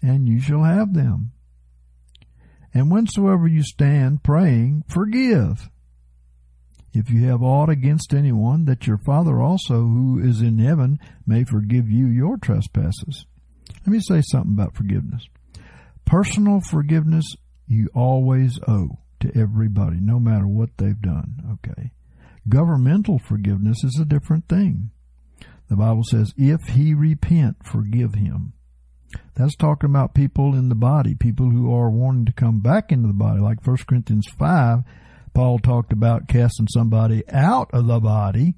Speaker 2: and you shall have them. And whensoever you stand praying, forgive. If you have aught against anyone, that your Father also who is in heaven may forgive you your trespasses. Let me say something about forgiveness. Personal forgiveness you always owe to everybody, no matter what they've done, okay? Governmental forgiveness is a different thing. The Bible says, if he repent, forgive him. That's talking about people in the body, people who are wanting to come back into the body. Like 1 Corinthians 5, Paul talked about casting somebody out of the body.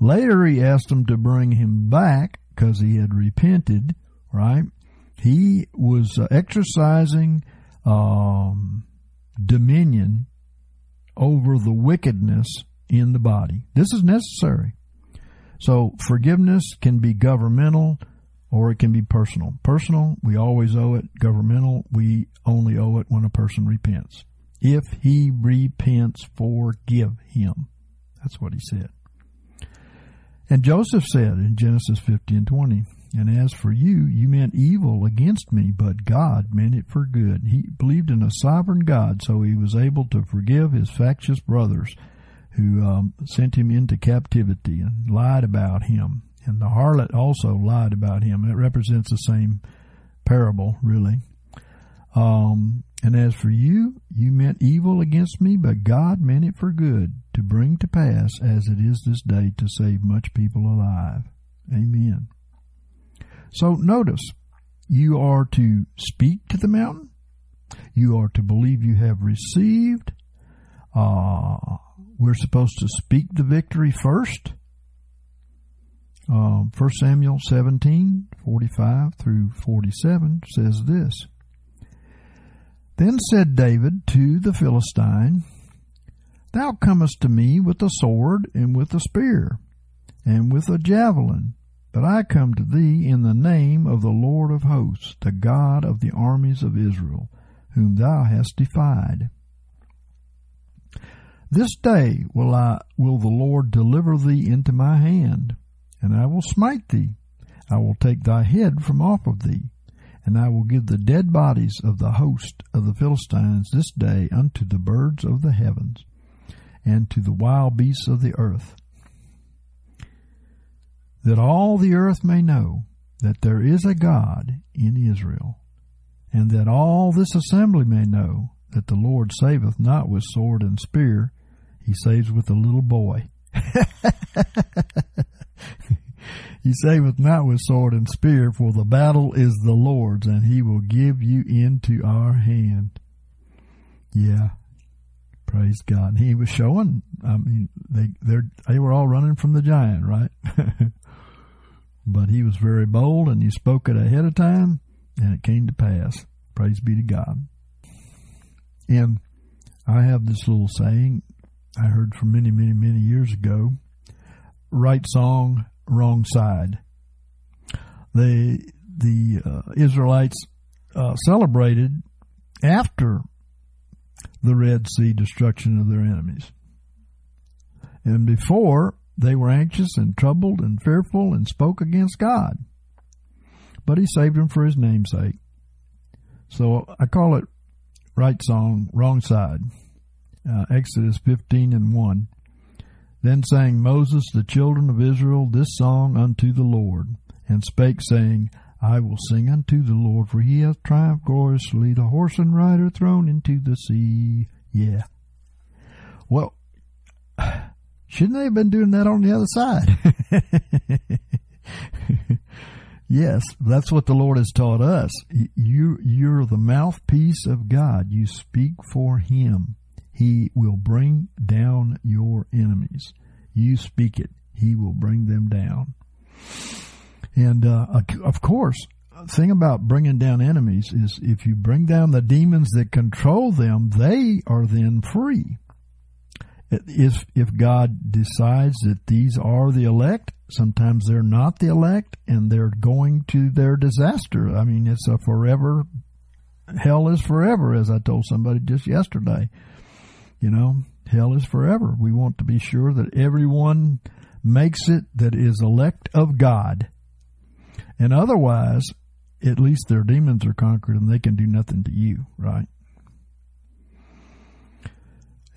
Speaker 2: Later he asked them to bring him back because he had repented, right? He was uh, exercising um, dominion over the wickedness in the body. This is necessary. So forgiveness can be governmental or it can be personal. Personal, we always owe it. Governmental, we only owe it when a person repents. If he repents, forgive him. That's what he said. And Joseph said in Genesis 50 and 20, and as for you, you meant evil against me, but God meant it for good. He believed in a sovereign God, so he was able to forgive his factious brothers who um, sent him into captivity and lied about him. And the harlot also lied about him. It represents the same parable, really. Um, and as for you, you meant evil against me, but God meant it for good, to bring to pass as it is this day to save much people alive. Amen. So notice, you are to speak to the mountain. You are to believe you have received. Uh, we're supposed to speak the victory first. Um, 1 Samuel 17, 45 through 47 says this. Then said David to the Philistine, Thou comest to me with a sword and with a spear and with a javelin, but I come to thee in the name of the Lord of hosts, the God of the armies of Israel, whom thou hast defied. This day will I will the Lord deliver thee into my hand, and I will smite thee. I will take thy head from off of thee, and I will give the dead bodies of the host of the Philistines this day unto the birds of the heavens, and to the wild beasts of the earth that all the earth may know that there is a God in Israel, and that all this assembly may know that the Lord saveth not with sword and spear, he saves with a little boy. [LAUGHS] he saveth not with sword and spear, for the battle is the Lord's, and he will give you into our hand. Yeah. Praise God. He was showing, I mean, they, they were all running from the giant, right? [LAUGHS] But he was very bold and he spoke it ahead of time and it came to pass. Praise be to God. And I have this little saying I heard from many, many, many years ago right song, wrong side. The, the uh, Israelites uh, celebrated after the Red Sea destruction of their enemies. And before, they were anxious and troubled and fearful and spoke against God. But he saved them for his namesake. So I call it right song, wrong side. Uh, Exodus 15 and 1. Then sang Moses the children of Israel this song unto the Lord, and spake, saying, I will sing unto the Lord, for he hath triumphed gloriously, the horse and rider thrown into the sea. Yeah. Well, [SIGHS] Shouldn't they have been doing that on the other side? [LAUGHS] yes, that's what the Lord has taught us. You, you're the mouthpiece of God. You speak for Him. He will bring down your enemies. You speak it. He will bring them down. And, uh, of course, thing about bringing down enemies is if you bring down the demons that control them, they are then free. If if God decides that these are the elect, sometimes they're not the elect, and they're going to their disaster. I mean, it's a forever hell is forever, as I told somebody just yesterday. You know, hell is forever. We want to be sure that everyone makes it that is elect of God. And otherwise, at least their demons are conquered and they can do nothing to you, right?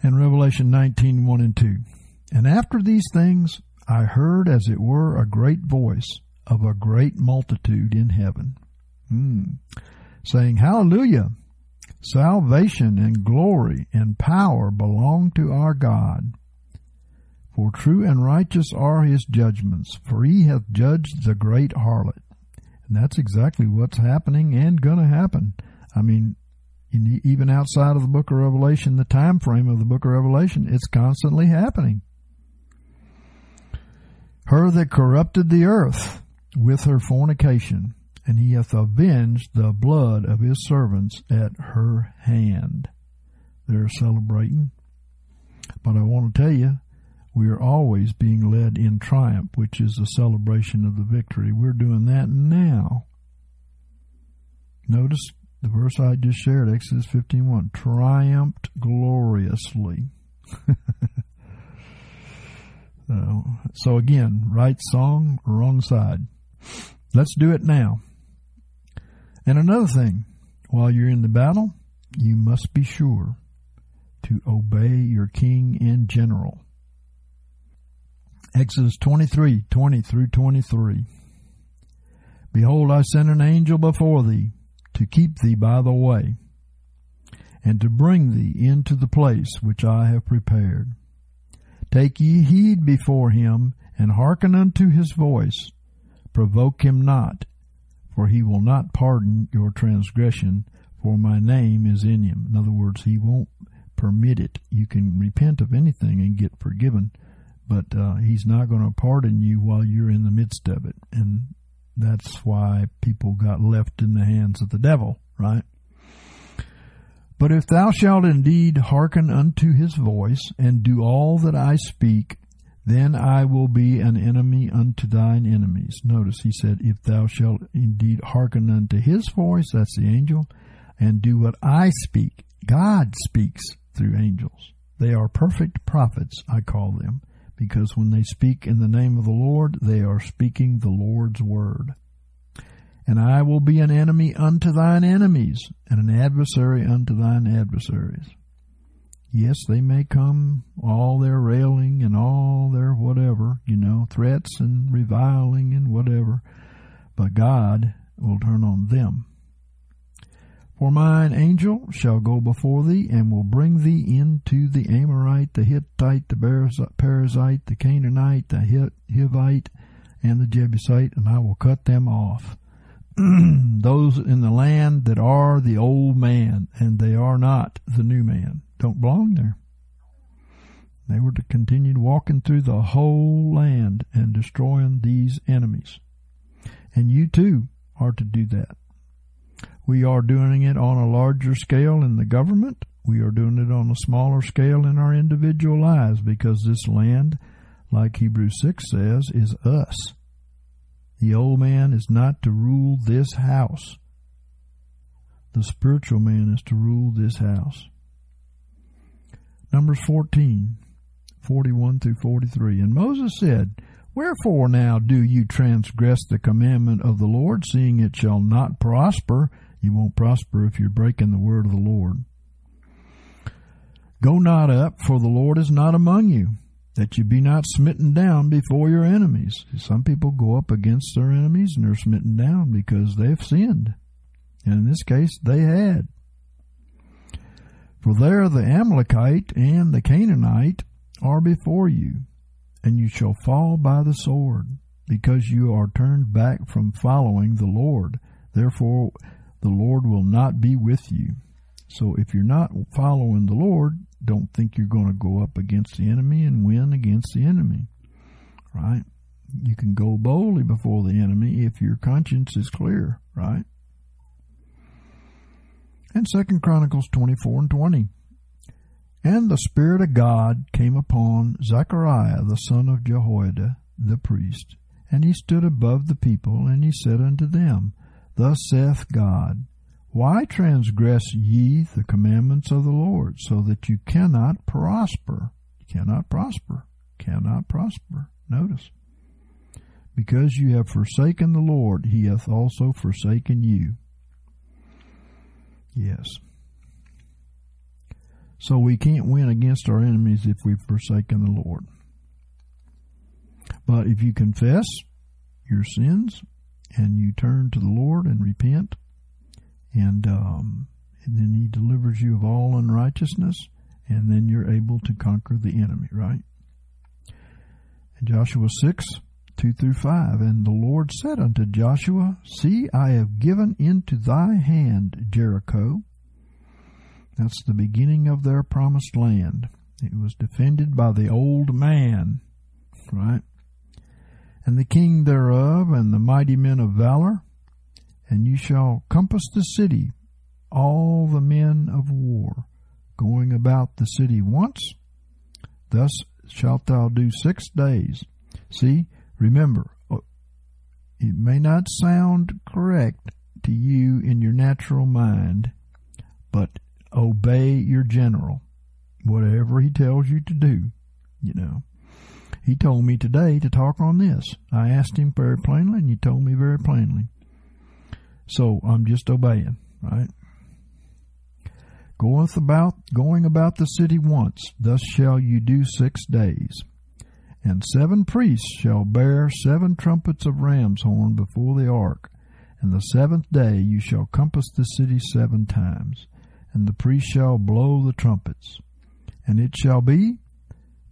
Speaker 2: And Revelation 19, 1 and 2. And after these things, I heard as it were a great voice of a great multitude in heaven, mm, saying, Hallelujah! Salvation and glory and power belong to our God. For true and righteous are his judgments, for he hath judged the great harlot. And that's exactly what's happening and going to happen. I mean, even outside of the book of Revelation, the time frame of the book of Revelation, it's constantly happening. Her that corrupted the earth with her fornication, and he hath avenged the blood of his servants at her hand. They're celebrating. But I want to tell you, we are always being led in triumph, which is a celebration of the victory. We're doing that now. Notice the verse I just shared, Exodus 15:1, triumphed gloriously. [LAUGHS] so, so again, right song, wrong side. Let's do it now. And another thing, while you're in the battle, you must be sure to obey your king and general. Exodus 23, 20 through 23. Behold, I send an angel before thee to keep thee by the way and to bring thee into the place which I have prepared. Take ye heed before him and hearken unto his voice. Provoke him not, for he will not pardon your transgression, for my name is in him. In other words, he won't permit it. You can repent of anything and get forgiven, but uh, he's not going to pardon you while you're in the midst of it. And that's why people got left in the hands of the devil, right? But if thou shalt indeed hearken unto his voice, and do all that I speak, then I will be an enemy unto thine enemies. Notice he said, If thou shalt indeed hearken unto his voice, that's the angel, and do what I speak. God speaks through angels. They are perfect prophets, I call them, because when they speak in the name of the Lord, they are speaking the Lord's word. And I will be an enemy unto thine enemies, and an adversary unto thine adversaries. Yes, they may come all their railing and all their whatever, you know, threats and reviling and whatever, but God will turn on them. For mine angel shall go before thee, and will bring thee into the Amorite, the Hittite, the Perizzite, the Canaanite, the Hivite, and the Jebusite, and I will cut them off. [CLEARS THROAT] Those in the land that are the old man, and they are not the new man don't belong there. They were to continue walking through the whole land and destroying these enemies. And you too are to do that. We are doing it on a larger scale in the government. We are doing it on a smaller scale in our individual lives because this land, like Hebrews 6 says, is us. The old man is not to rule this house. The spiritual man is to rule this house. Numbers 14, 41 through 43. And Moses said, Wherefore now do you transgress the commandment of the Lord, seeing it shall not prosper? You won't prosper if you're breaking the word of the Lord. Go not up, for the Lord is not among you, that you be not smitten down before your enemies. Some people go up against their enemies and they're smitten down because they've sinned. And in this case, they had. For there the Amalekite and the Canaanite are before you, and you shall fall by the sword, because you are turned back from following the Lord. Therefore, the Lord will not be with you. So if you're not following the Lord, don't think you're going to go up against the enemy and win against the enemy. Right? You can go boldly before the enemy if your conscience is clear, right? and Second Chronicles 24 and 20. And the Spirit of God came upon Zechariah the son of Jehoiada the priest, and he stood above the people, and he said unto them, Thus saith God, Why transgress ye the commandments of the Lord, so that you cannot prosper? Cannot prosper. Cannot prosper. Notice. Because you have forsaken the Lord, he hath also forsaken you. Yes. So we can't win against our enemies if we've forsaken the Lord. But if you confess your sins and you turn to the Lord and repent, and, um, and then He delivers you of all unrighteousness, and then you're able to conquer the enemy, right? And Joshua 6, 2 through 5. And the Lord said unto Joshua, See, I have given into thy hand Jericho. That's the beginning of their promised land. It was defended by the old man, right? And the king thereof, and the mighty men of valor. And you shall compass the city, all the men of war, going about the city once. Thus shalt thou do six days. See, remember, uh, it may not sound correct to you in your natural mind, but obey your general, whatever he tells you to do, you know. He told me today to talk on this. I asked him very plainly, and he told me very plainly. So I'm just obeying, right? Goeth about, going about the city once, thus shall you do six days. And seven priests shall bear seven trumpets of ram's horn before the ark. And the seventh day you shall compass the city seven times. And the priests shall blow the trumpets. And it shall be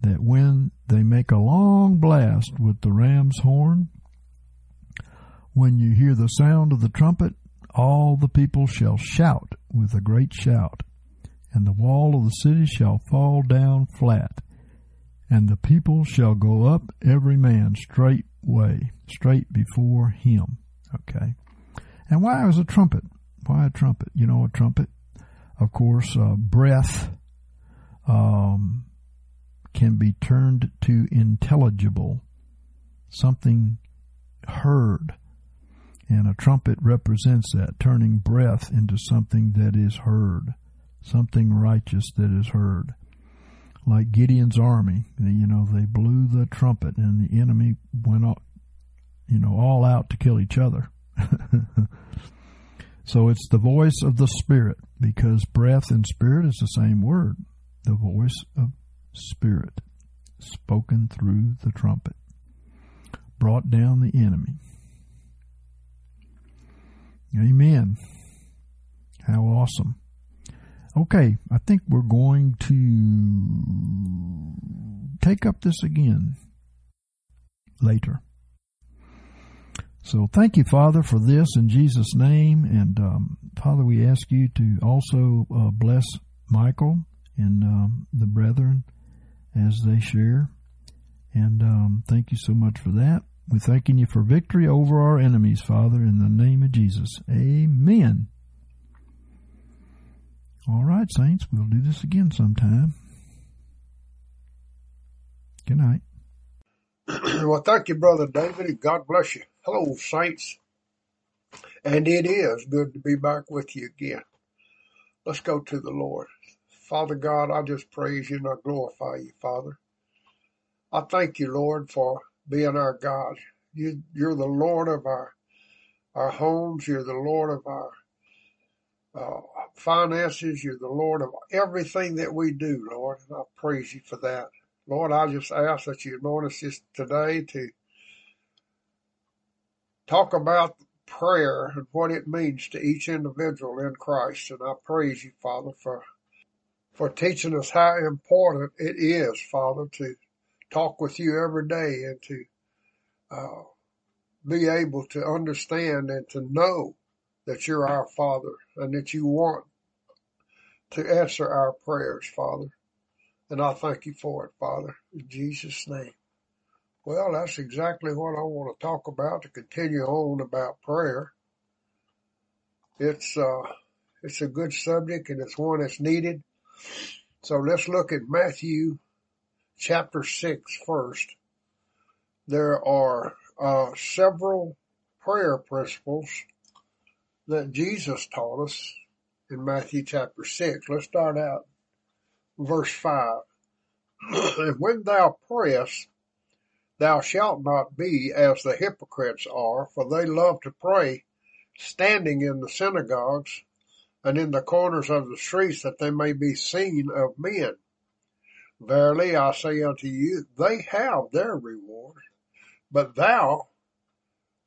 Speaker 2: that when they make a long blast with the ram's horn, when you hear the sound of the trumpet, all the people shall shout with a great shout, and the wall of the city shall fall down flat, and the people shall go up every man straight way, straight before him. Okay. And why is a trumpet? Why a trumpet? You know, a trumpet, of course, uh, breath um, can be turned to intelligible, something heard. And a trumpet represents that, turning breath into something that is heard, something righteous that is heard like Gideon's army. You know, they blew the trumpet and the enemy went all, you know, all out to kill each other. [LAUGHS] so it's the voice of the Spirit because breath and spirit is the same word. The voice of Spirit spoken through the trumpet brought down the enemy. Amen. How awesome. Okay, I think we're going to take up this again later. So thank you, Father, for this in Jesus' name. And um, Father, we ask you to also uh, bless Michael and um, the brethren as they share. And um, thank you so much for that. We're thanking you for victory over our enemies, Father, in the name of Jesus. Amen. All right, Saints, we'll do this again sometime. Good night. [CLEARS THROAT]
Speaker 3: well, thank you, Brother David, and God bless you. Hello, Saints. And it is good to be back with you again. Let's go to the Lord. Father God, I just praise you and I glorify you, Father. I thank you, Lord, for being our God. You, you're the Lord of our, our homes. You're the Lord of our uh, finances. You're the Lord of everything that we do, Lord. And I praise you for that. Lord, I just ask that you anoint us just today to talk about prayer and what it means to each individual in Christ. And I praise you, Father, for for teaching us how important it is, Father, to talk with you every day and to uh, be able to understand and to know that you're our Father and that you want to answer our prayers, Father. And I thank you for it, Father, in Jesus' name. Well, that's exactly what I want to talk about to continue on about prayer. It's, uh, it's a good subject and it's one that's needed. So let's look at Matthew chapter 6 first. There are uh, several prayer principles that Jesus taught us in Matthew chapter 6. Let's start out verse 5. [CLEARS THROAT] and when thou prayest, thou shalt not be as the hypocrites are, for they love to pray standing in the synagogues and in the corners of the streets that they may be seen of men. Verily I say unto you, they have their reward. But thou,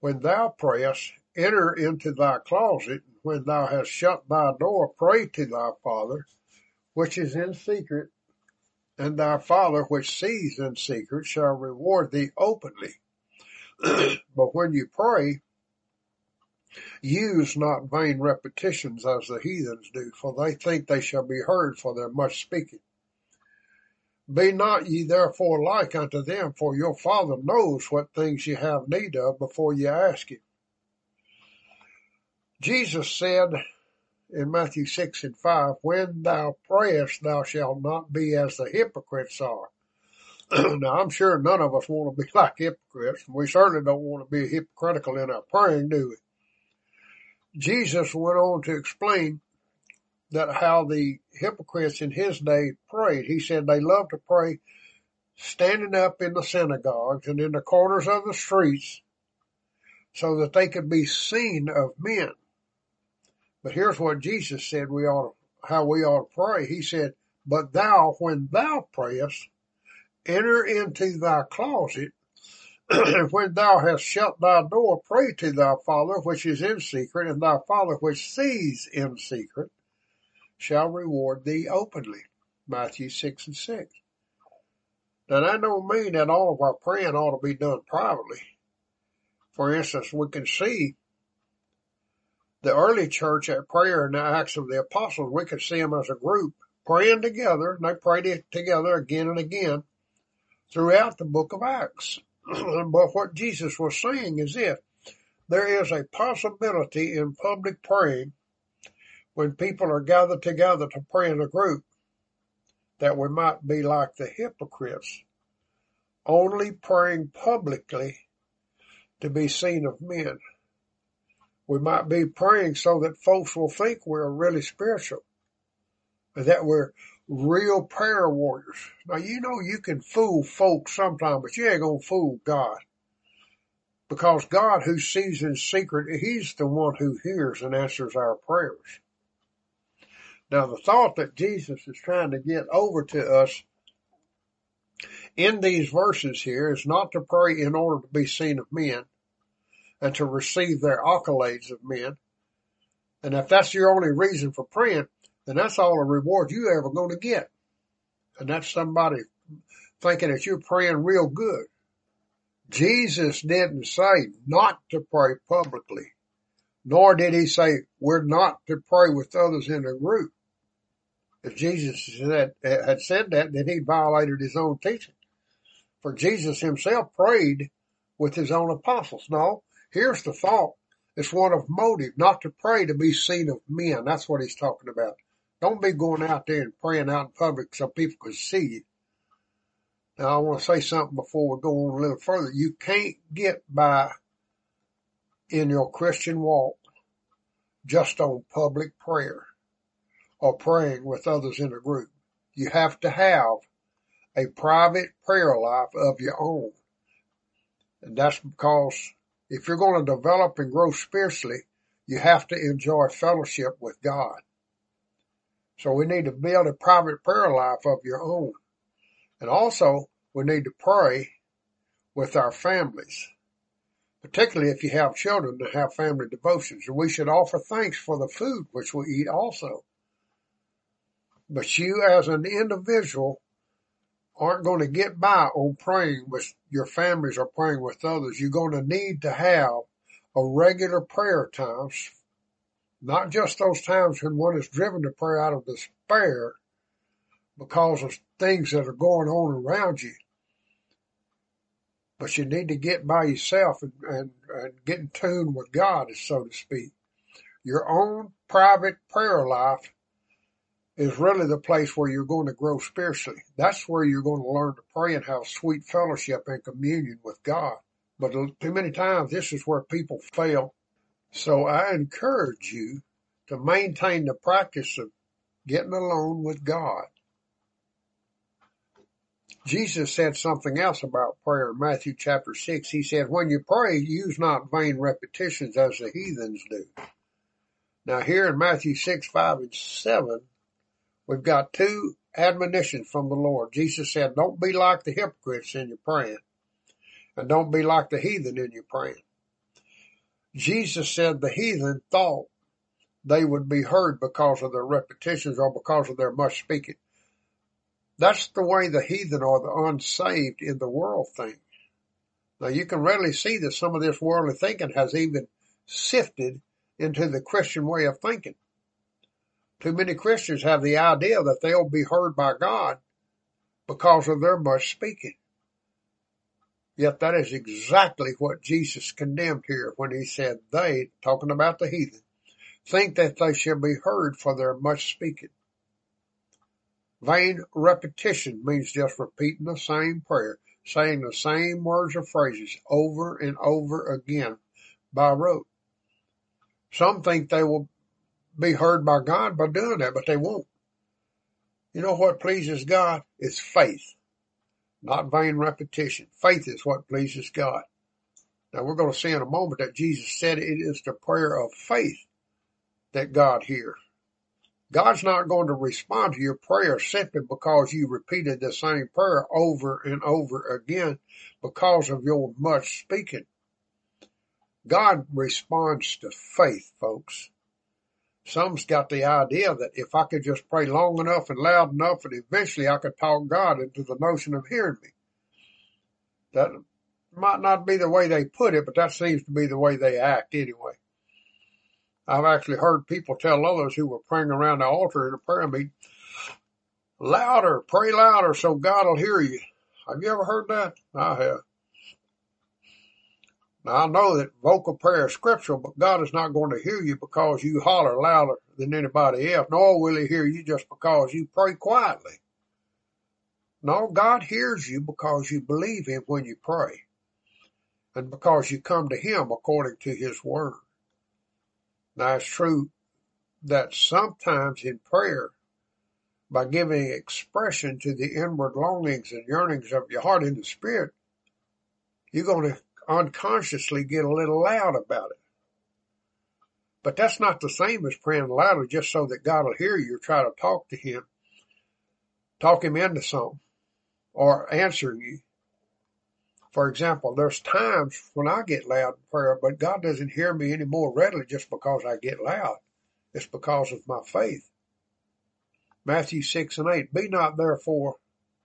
Speaker 3: when thou prayest, enter into thy closet, and when thou hast shut thy door, pray to thy Father, which is in secret, and thy Father which sees in secret shall reward thee openly. [CLEARS THROAT] but when you pray, use not vain repetitions as the heathens do, for they think they shall be heard for their much speaking. Be not ye therefore like unto them, for your Father knows what things ye have need of before ye ask him. Jesus said in Matthew 6 and 5, When thou prayest, thou shalt not be as the hypocrites are. [CLEARS THROAT] now, I'm sure none of us want to be [LAUGHS] like hypocrites. We certainly don't want to be hypocritical in our praying, do we? Jesus went on to explain that how the hypocrites in his day prayed. He said they loved to pray standing up in the synagogues and in the corners of the streets so that they could be seen of men. But here's what Jesus said we ought to, how we ought to pray. He said, but thou, when thou prayest, enter into thy closet, and [CLEARS THROAT] when thou hast shut thy door, pray to thy Father which is in secret, and thy Father which sees in secret shall reward thee openly. Matthew 6 and 6. Now that don't mean that all of our praying ought to be done privately. For instance, we can see the early church at prayer in the Acts of the Apostles, we can see them as a group praying together, and they prayed together again and again throughout the book of Acts. [CLEARS THROAT] but what Jesus was saying is this there is a possibility in public praying when people are gathered together to pray in a group that we might be like the hypocrites, only praying publicly to be seen of men. We might be praying so that folks will think we're really spiritual that we're real prayer warriors. Now, you know you can fool folks sometimes, but you ain't gonna fool God. Because God who sees in secret, He's the one who hears and answers our prayers. Now, the thought that Jesus is trying to get over to us in these verses here is not to pray in order to be seen of men, and to receive their accolades of men. And if that's your only reason for praying, then that's all the reward you ever going to get. And that's somebody thinking that you're praying real good. Jesus didn't say not to pray publicly, nor did he say we're not to pray with others in a group. If Jesus had said that, then he violated his own teaching. For Jesus himself prayed with his own apostles. No, Here's the thought. It's one of motive, not to pray to be seen of men. That's what he's talking about. Don't be going out there and praying out in public so people can see you. Now I want to say something before we go on a little further. You can't get by in your Christian walk just on public prayer or praying with others in a group. You have to have a private prayer life of your own. And that's because if you're going to develop and grow spiritually, you have to enjoy fellowship with God. So we need to build a private prayer life of your own. And also, we need to pray with our families, particularly if you have children that have family devotions. And we should offer thanks for the food which we eat also. But you as an individual aren't going to get by on praying with your families or praying with others. You're going to need to have a regular prayer times, not just those times when one is driven to pray out of despair because of things that are going on around you. But you need to get by yourself and, and, and get in tune with God, so to speak. Your own private prayer life is really the place where you're going to grow spiritually. That's where you're going to learn to pray and have sweet fellowship and communion with God. But too many times this is where people fail. So I encourage you to maintain the practice of getting alone with God. Jesus said something else about prayer in Matthew chapter 6. He said, when you pray, use not vain repetitions as the heathens do. Now here in Matthew 6, 5, and 7, we've got two admonitions from the Lord. Jesus said, don't be like the hypocrites in your praying and don't be like the heathen in your praying. Jesus said the heathen thought they would be heard because of their repetitions or because of their much speaking. That's the way the heathen or the unsaved in the world think. Now you can readily see that some of this worldly thinking has even sifted into the Christian way of thinking. Too many Christians have the idea that they'll be heard by God because of their much speaking. Yet that is exactly what Jesus condemned here when he said they, talking about the heathen, think that they shall be heard for their much speaking. Vain repetition means just repeating the same prayer, saying the same words or phrases over and over again by rote. Some think they will be heard by God by doing that, but they won't. You know what pleases God? It's faith not vain repetition. Faith is what pleases God. Now we're going to see in a moment that Jesus said it is the prayer of faith that God hears. God's not going to respond to your prayer simply because you repeated the same prayer over and over again because of your much speaking. God responds to faith, folks. Some's got the idea that if I could just pray long enough and loud enough and eventually I could talk God into the notion of hearing me. That might not be the way they put it, but that seems to be the way they act anyway. I've actually heard people tell others who were praying around the altar in a prayer meeting, louder, pray louder so God will hear you. Have you ever heard that? I have. Now I know that vocal prayer is scriptural, but God is not going to hear you because you holler louder than anybody else, nor will he hear you just because you pray quietly. No, God hears you because you believe him when you pray and because you come to him according to his word. Now it's true that sometimes in prayer, by giving expression to the inward longings and yearnings of your heart in the spirit, you're going to unconsciously get a little loud about it. But that's not the same as praying louder just so that God will hear you try to talk to him, talk him into something or answer you. For example, there's times when I get loud in prayer, but God doesn't hear me any more readily just because I get loud. It's because of my faith. Matthew 6 and 8, be not therefore,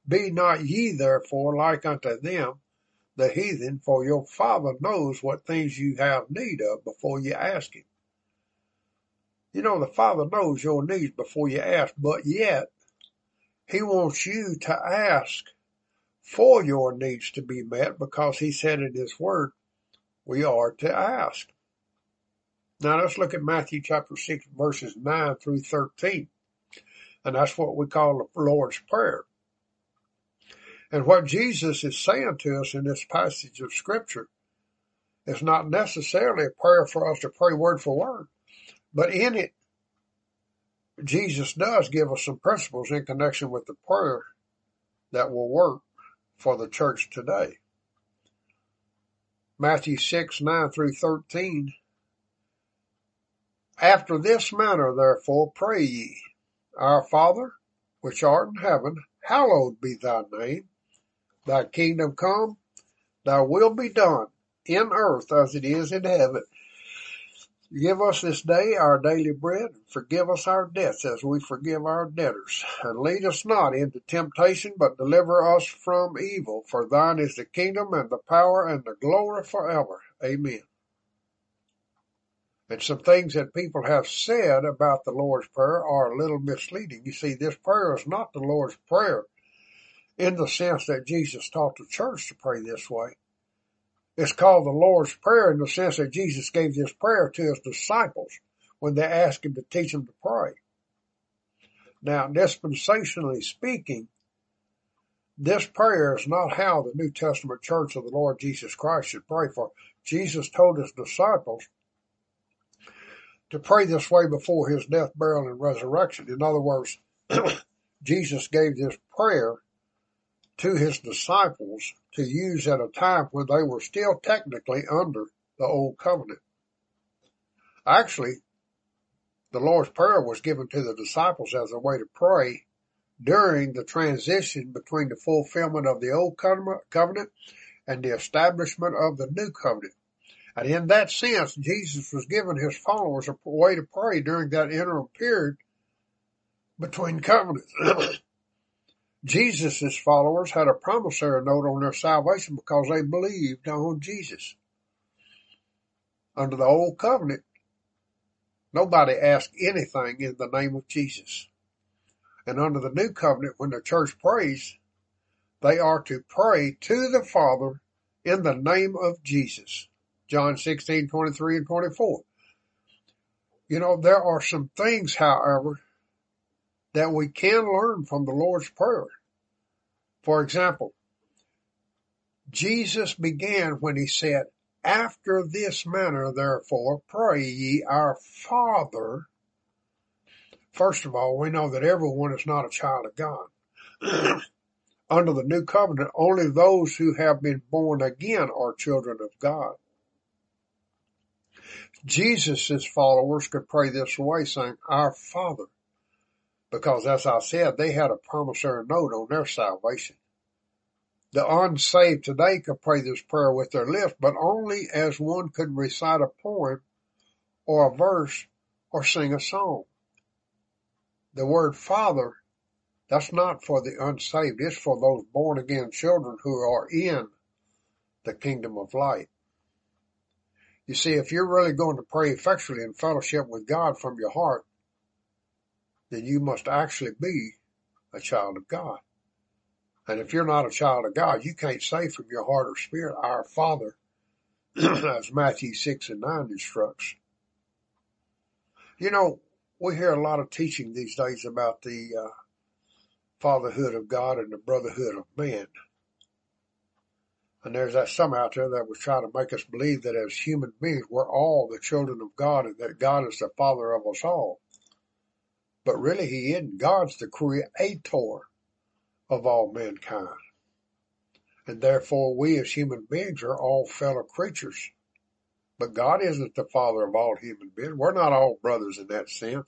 Speaker 3: be not ye therefore like unto them, the heathen, for your father knows what things you have need of before you ask him. You know, the father knows your needs before you ask, but yet he wants you to ask for your needs to be met because he said in his word, we are to ask. Now let's look at Matthew chapter 6 verses 9 through 13. And that's what we call the Lord's Prayer. And what Jesus is saying to us in this passage of scripture is not necessarily a prayer for us to pray word for word, but in it, Jesus does give us some principles in connection with the prayer that will work for the church today. Matthew 6, 9 through 13. After this manner, therefore, pray ye, Our Father, which art in heaven, hallowed be thy name. Thy kingdom come, thy will be done in earth as it is in heaven. Give us this day our daily bread, and forgive us our debts as we forgive our debtors. And lead us not into temptation, but deliver us from evil. For thine is the kingdom and the power and the glory forever. Amen. And some things that people have said about the Lord's Prayer are a little misleading. You see, this prayer is not the Lord's Prayer in the sense that Jesus taught the church to pray this way. It's called the Lord's Prayer in the sense that Jesus gave this prayer to his disciples when they asked him to teach them to pray. Now, dispensationally speaking, this prayer is not how the New Testament church of the Lord Jesus Christ should pray for. Jesus told his disciples to pray this way before his death, burial, and resurrection. In other words, [CLEARS THROAT] Jesus gave this prayer to his disciples to use at a time when they were still technically under the old covenant. Actually, the Lord's Prayer was given to the disciples as a way to pray during the transition between the fulfillment of the old covenant and the establishment of the new covenant. And in that sense, Jesus was giving his followers a way to pray during that interim period between covenants. [CLEARS THROAT] Jesus' followers had a promissory note on their salvation because they believed on Jesus. Under the old covenant, nobody asked anything in the name of Jesus. And under the new covenant, when the church prays, they are to pray to the Father in the name of Jesus. John 16, 23 and 24. You know, there are some things, however, that we can learn from the Lord's Prayer. For example, Jesus began when he said, after this manner, therefore, pray ye our Father. First of all, we know that everyone is not a child of God. [CLEARS THROAT] Under the new covenant, only those who have been born again are children of God. Jesus' followers could pray this way, saying, Our Father, because as I said, they had a promissory note on their salvation. The unsaved today could pray this prayer with their lips, but only as one could recite a poem or a verse or sing a song. The word Father, that's not for the unsaved. It's for those born again children who are in the kingdom of light. You see, if you're really going to pray effectually in fellowship with God from your heart, then you must actually be a child of God. And if you're not a child of God, you can't say from your heart or spirit, Our Father, [CLEARS THROAT] as Matthew 6 and 9 instructs. You know, we hear a lot of teaching these days about the uh, fatherhood of God and the brotherhood of man. And there's that some out there that was trying to make us believe that as human beings, we're all the children of God and that God is the father of us all. But really, He isn't. God's the creator of all mankind. And therefore, we as human beings are all fellow creatures. But God isn't the father of all human beings. We're not all brothers in that sense.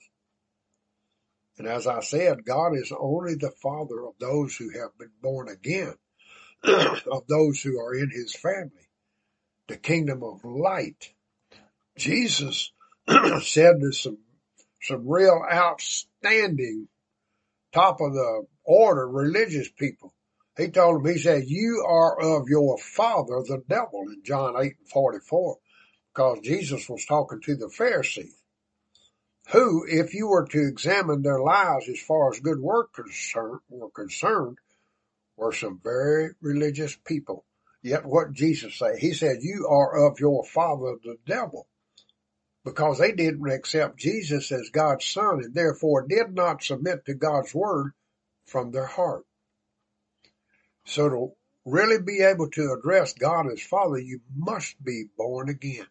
Speaker 3: And as I said, God is only the father of those who have been born again. [CLEARS THROAT] of those who are in his family, the kingdom of light. Jesus [CLEARS THROAT] said to some, some real outstanding top of the order religious people. He told them, he said, you are of your father, the devil in John 8 and 44, because Jesus was talking to the Pharisees, who, if you were to examine their lives as far as good work concern, were concerned, were some very religious people. Yet what Jesus said, he said, you are of your father, the devil, because they didn't accept Jesus as God's son and therefore did not submit to God's word from their heart. So to really be able to address God as Father, you must be born again.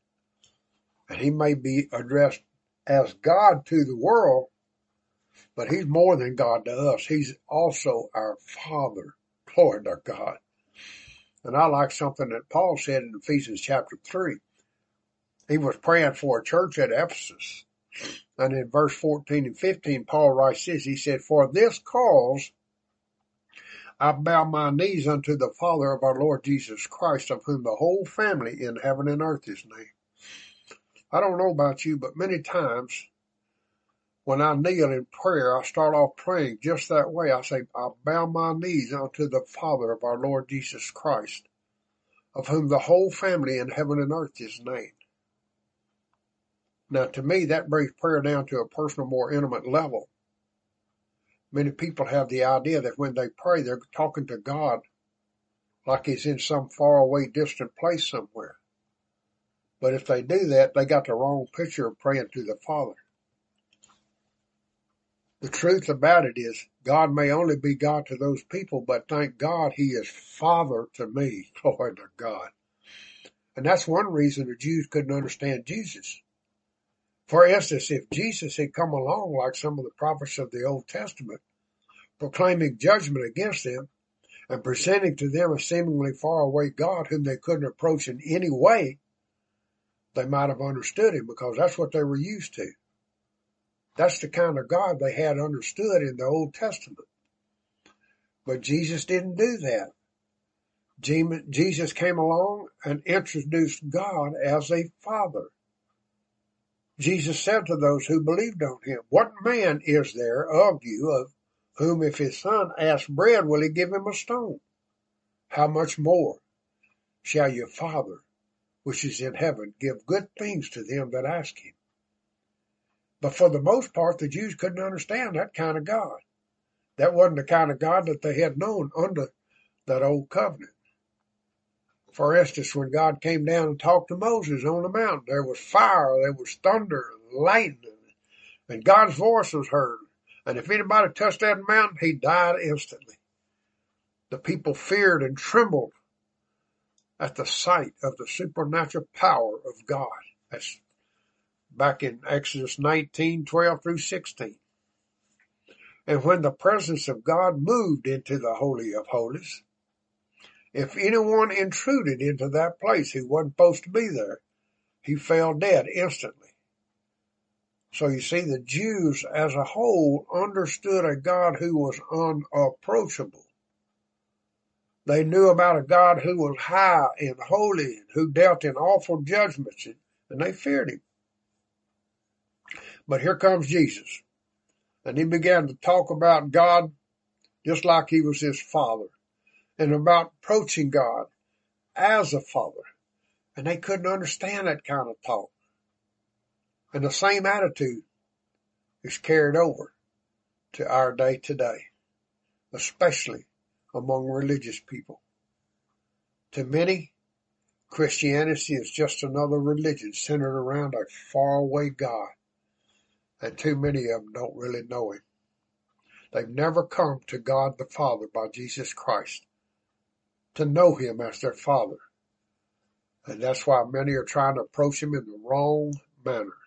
Speaker 3: And he may be addressed as God to the world, but he's more than God to us. He's also our Father. Lord our God. And I like something that Paul said in Ephesians chapter 3. He was praying for a church at Ephesus. And in verse 14 and 15, Paul writes this. He said, For this cause I bow my knees unto the Father of our Lord Jesus Christ, of whom the whole family in heaven and earth is named. I don't know about you, but many times when I kneel in prayer, I start off praying just that way. I say, I bow my knees unto the Father of our Lord Jesus Christ, of whom the whole family in heaven and earth is named. Now, to me, that brings prayer down to a personal, more intimate level. Many people have the idea that when they pray, they're talking to God like he's in some faraway, distant place somewhere. But if they do that, they got the wrong picture of praying to the Father. The truth about it is God may only be God to those people, but thank God he is Father to me. [LAUGHS] Glory to God. And that's one reason the Jews couldn't understand Jesus. For instance, if Jesus had come along like some of the prophets of the Old Testament, proclaiming judgment against them and presenting to them a seemingly faraway God whom they couldn't approach in any way, they might have understood him because that's what they were used to. That's the kind of God they had understood in the Old Testament. But Jesus didn't do that. Jesus came along and introduced God as a father. Jesus said to those who believed on him, What man is there of you of whom if his son asks bread, will he give him a stone? How much more shall your Father, which is in heaven, give good things to them that ask him? But for the most part, the Jews couldn't understand that kind of God. That wasn't the kind of God that they had known under that old covenant. For instance, when God came down and talked to Moses on the mountain, there was fire, there was thunder, lightning, and God's voice was heard. And if anybody touched that mountain, he died instantly. The people feared and trembled at the sight of the supernatural power of God. That's back in Exodus 19, 12 through 16. And when the presence of God moved into the Holy of Holies, if anyone intruded into that place who wasn't supposed to be there, he fell dead instantly. So you see, the Jews as a whole understood a God who was unapproachable. They knew about a God who was high and holy, and who dealt in awful judgments, and they feared him. But here comes Jesus. And he began to talk about God just like he was his father and about approaching God as a father. And they couldn't understand that kind of talk. And the same attitude is carried over to our day today, especially among religious people. To many, Christianity is just another religion centered around a faraway God and too many of them don't really know Him. They've never come to God the Father by Jesus Christ to know Him as their Father. And that's why many are trying to approach Him in the wrong manner.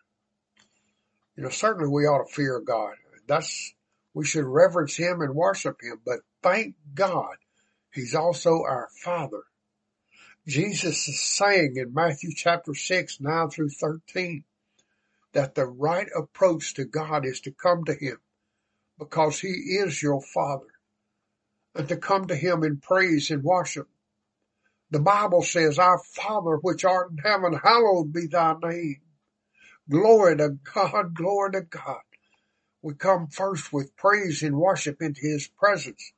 Speaker 3: You know, certainly we ought to fear God. That's, we should reverence Him and worship Him, but thank God He's also our Father. Jesus is saying in Matthew chapter 6, 9 through 13, that the right approach to God is to come to Him because He is your Father and to come to Him in praise and worship. The Bible says, Our Father which art in heaven, hallowed be thy name. Glory to God, glory to God. We come first with praise and worship into His presence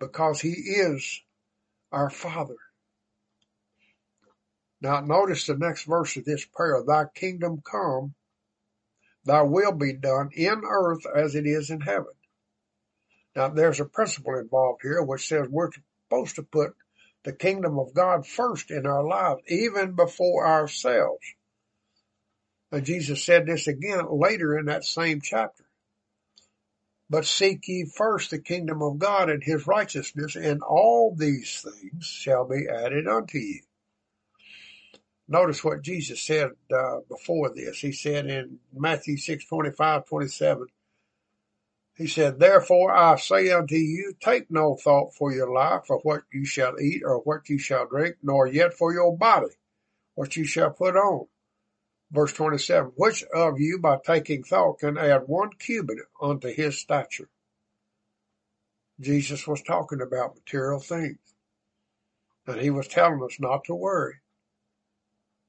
Speaker 3: because He is our Father. Now notice the next verse of this prayer, Thy kingdom come, Thy will be done in earth as it is in heaven. Now there's a principle involved here which says we're supposed to put the kingdom of God first in our lives, even before ourselves. And Jesus said this again later in that same chapter. But seek ye first the kingdom of God and his righteousness, and all these things shall be added unto you. Notice what Jesus said uh, before this. He said in Matthew 6, 25, 27, he said, Therefore I say unto you, take no thought for your life, for what you shall eat or what you shall drink, nor yet for your body, what you shall put on. Verse 27, which of you by taking thought can add one cubit unto his stature? Jesus was talking about material things. And he was telling us not to worry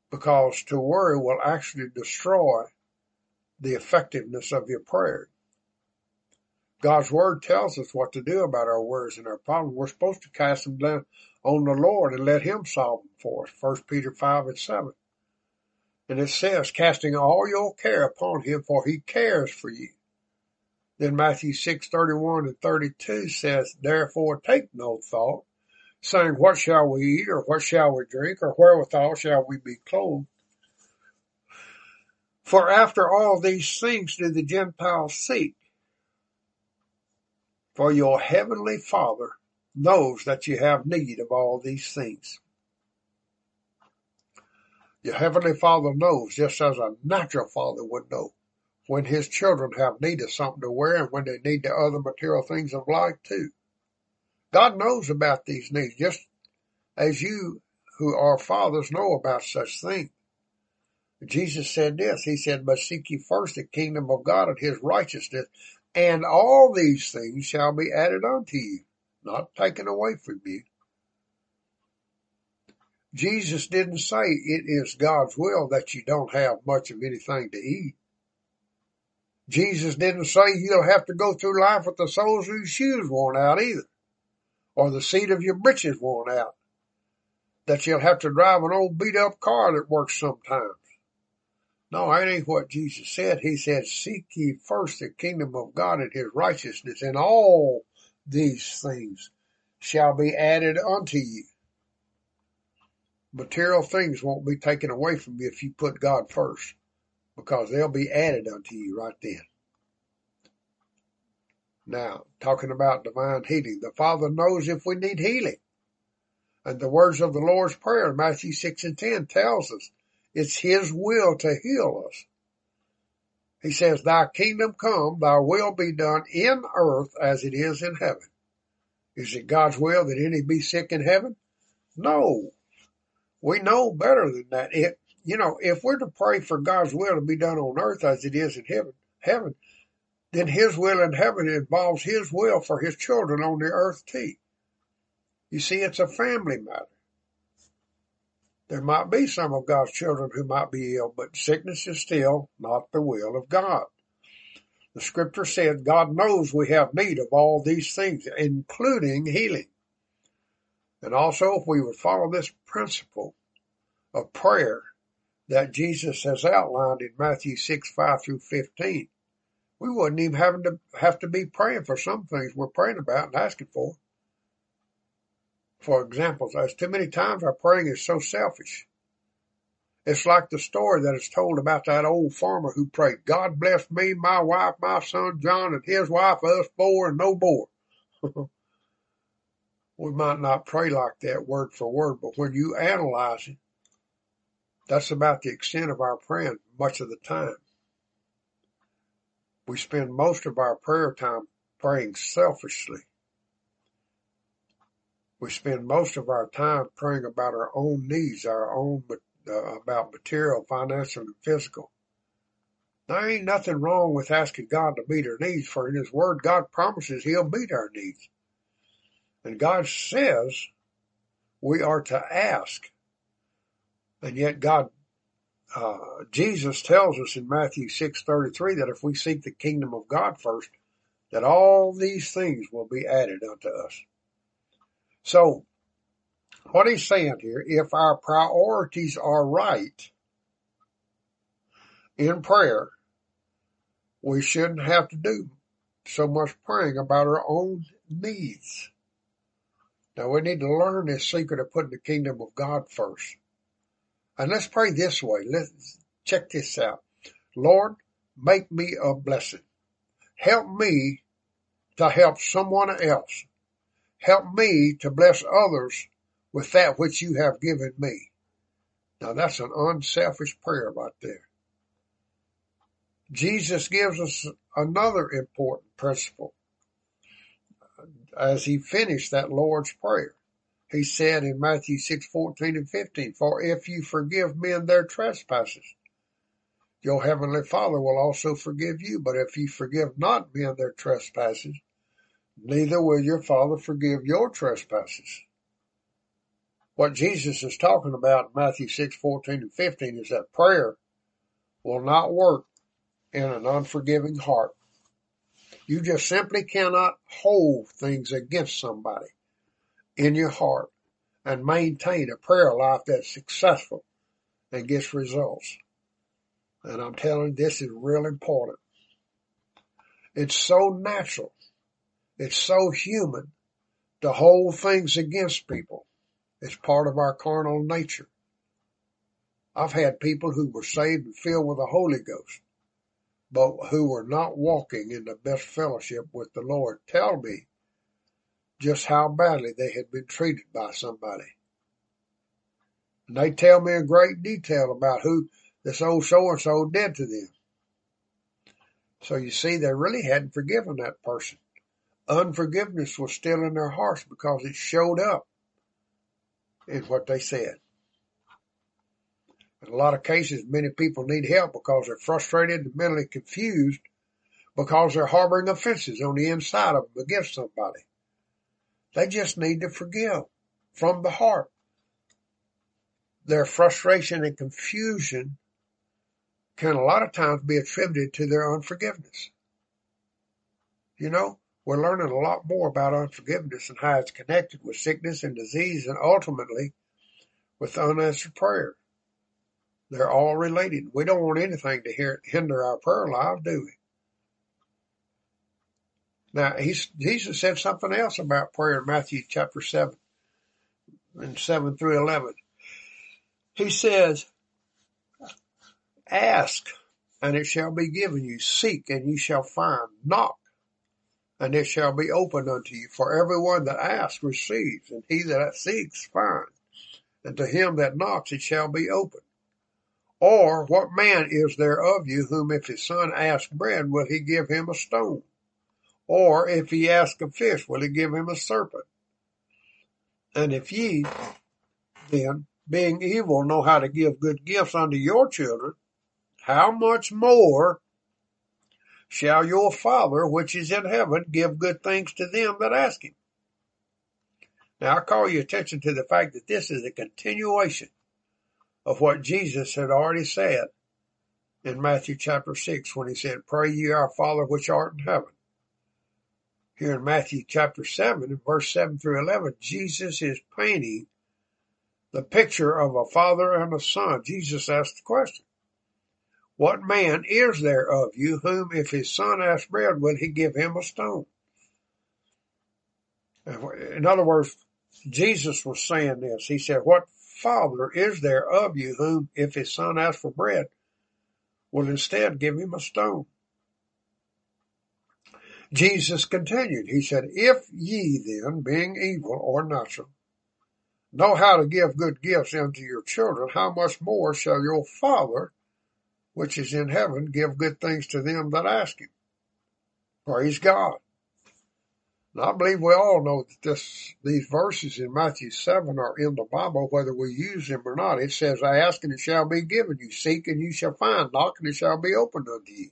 Speaker 3: because to worry will actually destroy the effectiveness of your prayer. God's word tells us what to do about our worries and our problems. We're supposed to cast them down on the Lord and let Him solve them for us. First Peter 5 and 7. And it says, casting all your care upon Him, for He cares for you. Then Matthew 6, 31 and 32 says, Therefore take no thought, saying, What shall we eat, or what shall we drink, or wherewithal shall we be clothed? For after all these things do the Gentiles seek. For your heavenly Father knows that you have need of all these things. Your heavenly Father knows, just as a natural father would know, when his children have need of something to wear and when they need the other material things of life too. God knows about these needs, just as you who are fathers know about such things. Jesus said this, he said, but seek ye first the kingdom of God and his righteousness, and all these things shall be added unto you, not taken away from you. Jesus didn't say it is God's will that you don't have much of anything to eat. Jesus didn't say you'll have to go through life with the soles of your shoes worn out either, or the seat of your breeches worn out, that you'll have to drive an old beat up car that works sometimes. No, that ain't what Jesus said. He said, seek ye first the kingdom of God and his righteousness and all these things shall be added unto you. Material things won't be taken away from you if you put God first because they'll be added unto you right then. Now, talking about divine healing, the Father knows if we need healing. And the words of the Lord's Prayer, Matthew 6 and 10, tells us it's His will to heal us. He says, Thy kingdom come, thy will be done in earth as it is in heaven. Is it God's will that any be sick in heaven? No. We know better than that. It, you know, if we're to pray for God's will to be done on earth as it is in heaven, heaven, then His will in heaven involves His will for His children on the earth too. You see, it's a family matter. There might be some of God's children who might be ill, but sickness is still not the will of God. The scripture said God knows we have need of all these things, including healing. And also, if we would follow this principle of prayer that Jesus has outlined in Matthew 6, 5 through 15, we wouldn't even have to have to be praying for some things we're praying about and asking for for examples. As too many times our praying is so selfish. It's like the story that is told about that old farmer who prayed, God bless me, my wife, my son John, and his wife, us four, and no more. [LAUGHS] we might not pray like that word for word, but when you analyze it, that's about the extent of our praying much of the time. We spend most of our prayer time praying selfishly we spend most of our time praying about our own needs, our own, uh, about material, financial, and physical. There ain't nothing wrong with asking God to meet our needs, for in His Word, God promises He'll meet our needs. And God says we are to ask. And yet God, uh, Jesus tells us in Matthew 6.33 that if we seek the kingdom of God first, that all these things will be added unto us. So what he's saying here, if our priorities are right in prayer, we shouldn't have to do so much praying about our own needs. Now we need to learn this secret of putting the kingdom of God first. And let's pray this way. Let's check this out. Lord, make me a blessing. Help me to help someone else Help me to bless others with that which you have given me. Now that's an unselfish prayer right there. Jesus gives us another important principle as he finished that Lord's Prayer. He said in Matthew 6, 14 and 15, For if you forgive men their trespasses, your heavenly Father will also forgive you. But if you forgive not men their trespasses, neither will your Father forgive your trespasses. What Jesus is talking about in Matthew 6, 14 and 15 is that prayer will not work in an unforgiving heart. You just simply cannot hold things against somebody in your heart and maintain a prayer life that's successful and gets results. And I'm telling you, this is real important. It's so natural it's so human to hold things against people. It's part of our carnal nature. I've had people who were saved and filled with the Holy Ghost, but who were not walking in the best fellowship with the Lord tell me just how badly they had been treated by somebody. And they tell me in great detail about who this old so and so did to them. So you see, they really hadn't forgiven that person. Unforgiveness was still in their hearts because it showed up in what they said. In a lot of cases, many people need help because they're frustrated and mentally confused because they're harboring offenses on the inside of them against somebody. They just need to forgive from the heart. Their frustration and confusion can a lot of times be attributed to their unforgiveness. You know, we're learning a lot more about unforgiveness and how it's connected with sickness and disease and ultimately with unanswered prayer. They're all related. We don't want anything to hinder our prayer life, do we? Now, Jesus said something else about prayer in Matthew chapter 7 and 7 through 11. He says, ask and it shall be given you. Seek and you shall find. Knock and it shall be opened unto you. For everyone that asks receives and he that seeks finds. And to him that knocks it shall be opened. Or what man is there of you whom if his son ask bread, will he give him a stone? Or if he ask a fish, will he give him a serpent? And if ye then, being evil, know how to give good gifts unto your children, how much more shall your Father which is in heaven give good things to them that ask him? Now I call your attention to the fact that this is a continuation of what Jesus had already said in Matthew chapter 6 when he said, Pray ye our Father which art in heaven. Here in Matthew chapter 7, verse 7 through 11, Jesus is painting the picture of a father and a son. Jesus asked the question, What man is there of you whom if his son asks bread, will he give him a stone? In other words, Jesus was saying this. He said, What father is there of you whom, if his son asks for bread, will instead give him a stone? Jesus continued. He said, If ye then, being evil or natural, know how to give good gifts unto your children, how much more shall your Father, which is in heaven, give good things to them that ask him? Praise God. I believe we all know that this, these verses in Matthew 7 are in the Bible, whether we use them or not. It says, I ask and it shall be given you. Seek and you shall find. Knock and it shall be opened unto you.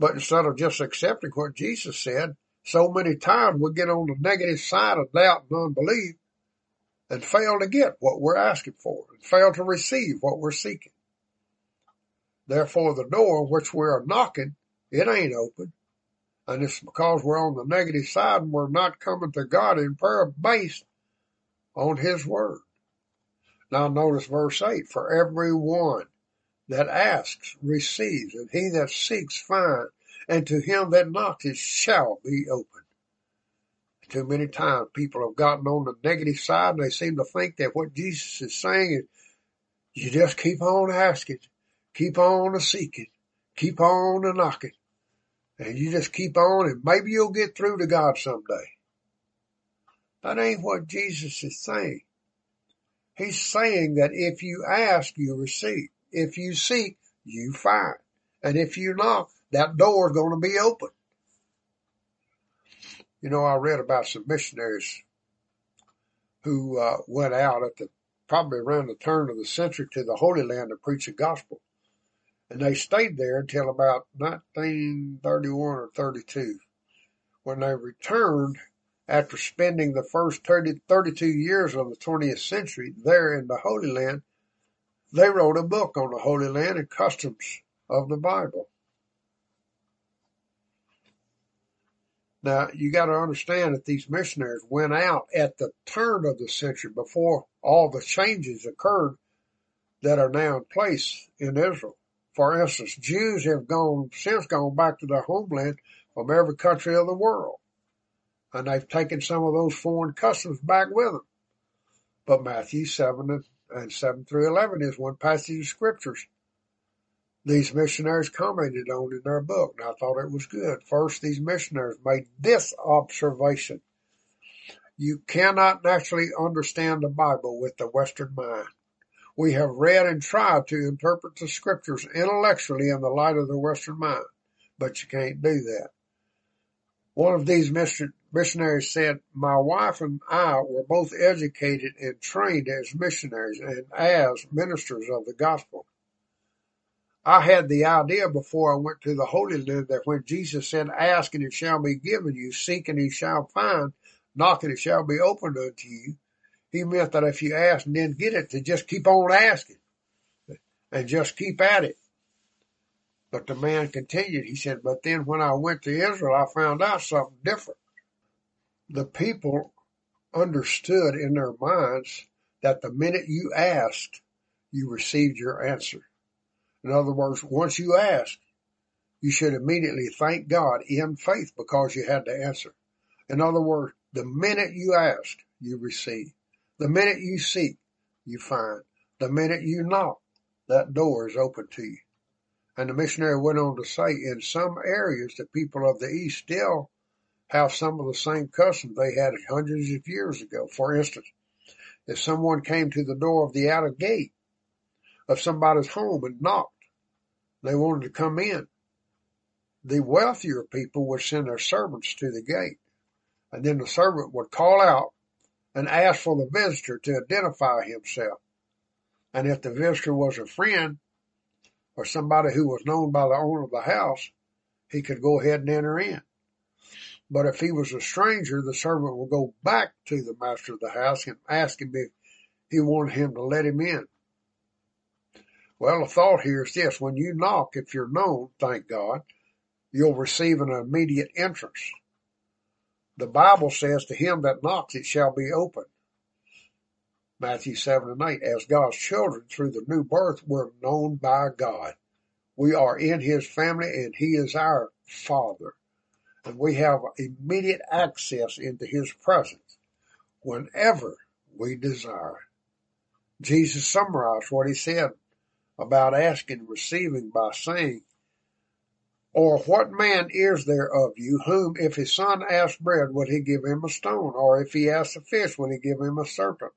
Speaker 3: But instead of just accepting what Jesus said, so many times we get on the negative side of doubt and unbelief and fail to get what we're asking for and fail to receive what we're seeking. Therefore, the door which we are knocking, it ain't open and it's because we're on the negative side and we're not coming to God in prayer based on His Word. Now notice verse 8, for everyone that asks receives, and he that seeks finds, and to him that knocks it shall be opened. Too many times people have gotten on the negative side and they seem to think that what Jesus is saying is you just keep on asking, keep on a seeking, keep on a knocking and you just keep on and maybe you'll get through to God someday. That ain't what Jesus is saying. He's saying that if you ask, you receive. If you seek, you find. And if you knock, that door is going to be open. You know, I read about some missionaries who uh, went out at the probably around the turn of the century to the Holy Land to preach the gospel. And they stayed there until about 1931 or 32 when they returned after spending the first 30, 32 years of the 20th century there in the Holy Land. They wrote a book on the Holy Land and customs of the Bible. Now, you got to understand that these missionaries went out at the turn of the century before all the changes occurred that are now in place in Israel. For instance, Jews have gone, since gone back to their homeland from every country of the world. And they've taken some of those foreign customs back with them. But Matthew 7 and 7 through 11 is one passage of scriptures these missionaries commented on in their book, and I thought it was good. First, these missionaries made this observation. You cannot naturally understand the Bible with the Western mind. We have read and tried to interpret the scriptures intellectually in the light of the Western mind, but you can't do that. One of these missionaries said, my wife and I were both educated and trained as missionaries and as ministers of the gospel. I had the idea before I went to the Holy Land that when Jesus said, ask and it shall be given you, seek and you shall find, knock and it shall be opened unto you. He meant that if you ask and didn't get it, to just keep on asking and just keep at it. But the man continued. He said, but then when I went to Israel, I found out something different. The people understood in their minds that the minute you asked, you received your answer. In other words, once you ask, you should immediately thank God in faith because you had the answer. In other words, the minute you ask, you receive. The minute you seek, you find. The minute you knock, that door is open to you. And the missionary went on to say, in some areas, the people of the East still have some of the same customs they had hundreds of years ago. For instance, if someone came to the door of the outer gate of somebody's home and knocked, they wanted to come in. The wealthier people would send their servants to the gate, and then the servant would call out and ask for the visitor to identify himself. And if the visitor was a friend or somebody who was known by the owner of the house, he could go ahead and enter in. But if he was a stranger, the servant would go back to the master of the house and ask him if he wanted him to let him in. Well, the thought here is this. When you knock, if you're known, thank God, you'll receive an immediate entrance. The Bible says to him that knocks, it shall be opened. Matthew 7 and 8. As God's children through the new birth, we're known by God. We are in his family and he is our father. And we have immediate access into his presence whenever we desire. Jesus summarized what he said about asking and receiving by saying, Or what man is there of you whom if his son asked bread would he give him a stone, or if he asked a fish would he give him a serpent?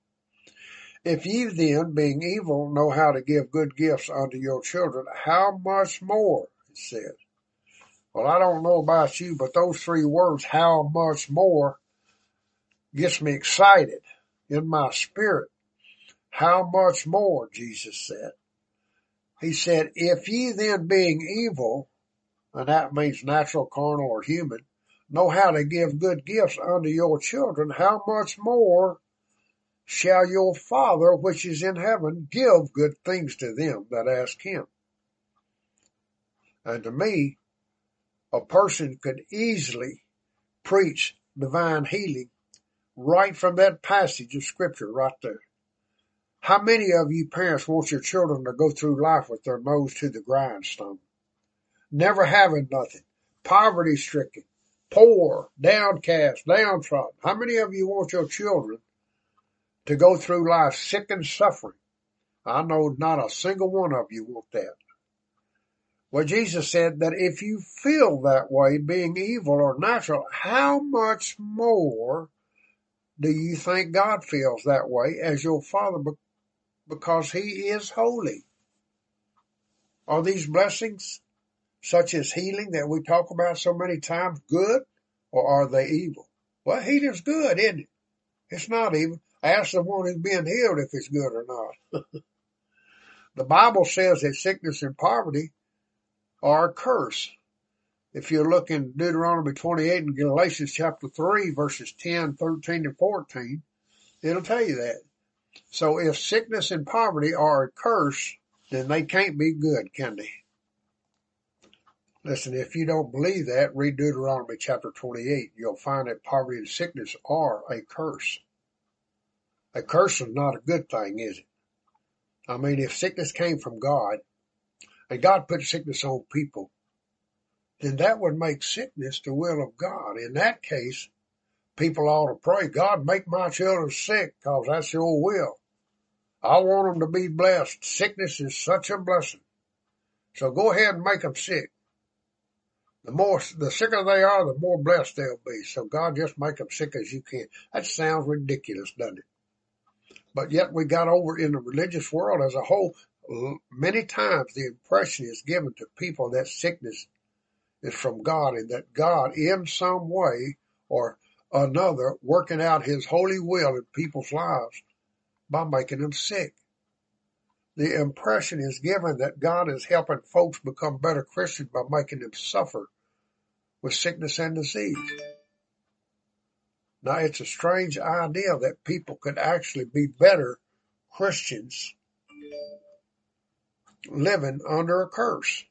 Speaker 3: If ye then, being evil, know how to give good gifts unto your children, how much more, it says. Well, I don't know about you, but those three words, how much more, gets me excited in my spirit. How much more, Jesus said. He said, if ye then being evil, and that means natural, carnal, or human, know how to give good gifts unto your children, how much more shall your Father which is in heaven give good things to them that ask him? And to me, a person could easily preach divine healing right from that passage of scripture right there. How many of you parents want your children to go through life with their nose to the grindstone? Never having nothing. Poverty stricken. Poor. Downcast. Downtrodden. How many of you want your children to go through life sick and suffering? I know not a single one of you want that. Well, Jesus said that if you feel that way, being evil or natural, how much more do you think God feels that way as your Father because he is holy. Are these blessings, such as healing that we talk about so many times, good or are they evil? Well, healing's good, isn't it? It's not evil. Ask the one who's being healed if it's good or not. [LAUGHS] the Bible says that sickness and poverty are a curse. If you look in Deuteronomy 28 and Galatians chapter 3 verses 10, 13, and 14, it'll tell you that. So if sickness and poverty are a curse, then they can't be good, can they? Listen, if you don't believe that, read Deuteronomy chapter 28. You'll find that poverty and sickness are a curse. A curse is not a good thing, is it? I mean, if sickness came from God, and God put sickness on people, then that would make sickness the will of God. In that case, people ought to pray, God, make my children sick because that's your will. I want them to be blessed. Sickness is such a blessing. So go ahead and make them sick. The more, the sicker they are, the more blessed they'll be. So God just make them sick as you can. That sounds ridiculous, doesn't it? But yet we got over in the religious world as a whole. Many times the impression is given to people that sickness is from God and that God in some way or another working out his holy will in people's lives by making them sick. The impression is given that God is helping folks become better Christians by making them suffer with sickness and disease. Now it's a strange idea that people could actually be better Christians living under a curse.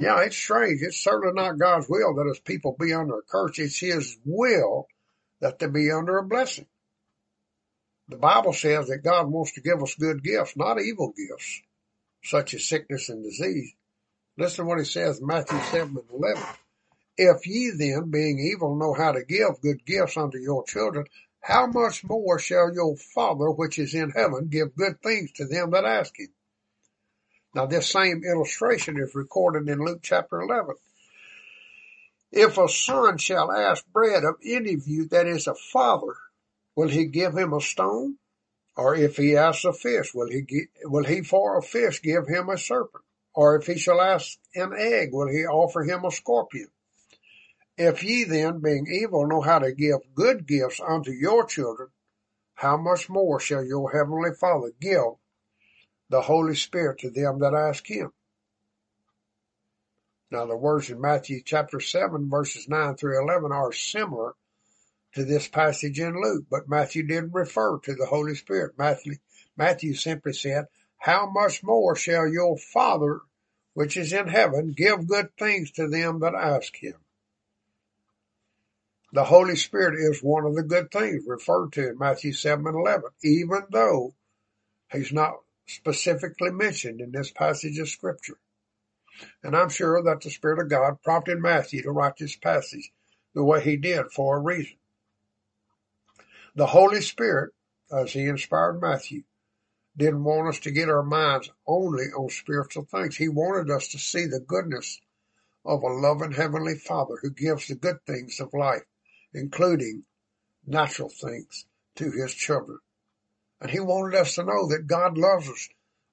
Speaker 3: Yeah, it's strange. It's certainly not God's will that his people be under a curse. It's his will that they be under a blessing. The Bible says that God wants to give us good gifts, not evil gifts, such as sickness and disease. Listen to what he says Matthew 7 and 11. If ye then, being evil, know how to give good gifts unto your children, how much more shall your Father which is in heaven give good things to them that ask him? Now this same illustration is recorded in Luke chapter 11. If a son shall ask bread of any of you that is a father, will he give him a stone? Or if he asks a fish, will he, will he for a fish give him a serpent? Or if he shall ask an egg, will he offer him a scorpion? If ye then, being evil, know how to give good gifts unto your children, how much more shall your heavenly Father give the Holy Spirit to them that ask him. Now the words in Matthew chapter 7 verses 9 through 11 are similar to this passage in Luke, but Matthew didn't refer to the Holy Spirit. Matthew, Matthew simply said, how much more shall your Father which is in heaven give good things to them that ask him? The Holy Spirit is one of the good things referred to in Matthew 7 and 11, even though he's not specifically mentioned in this passage of scripture. And I'm sure that the Spirit of God prompted Matthew to write this passage the way he did for a reason. The Holy Spirit, as he inspired Matthew, didn't want us to get our minds only on spiritual things. He wanted us to see the goodness of a loving Heavenly Father who gives the good things of life, including natural things to his children. And he wanted us to know that God loves us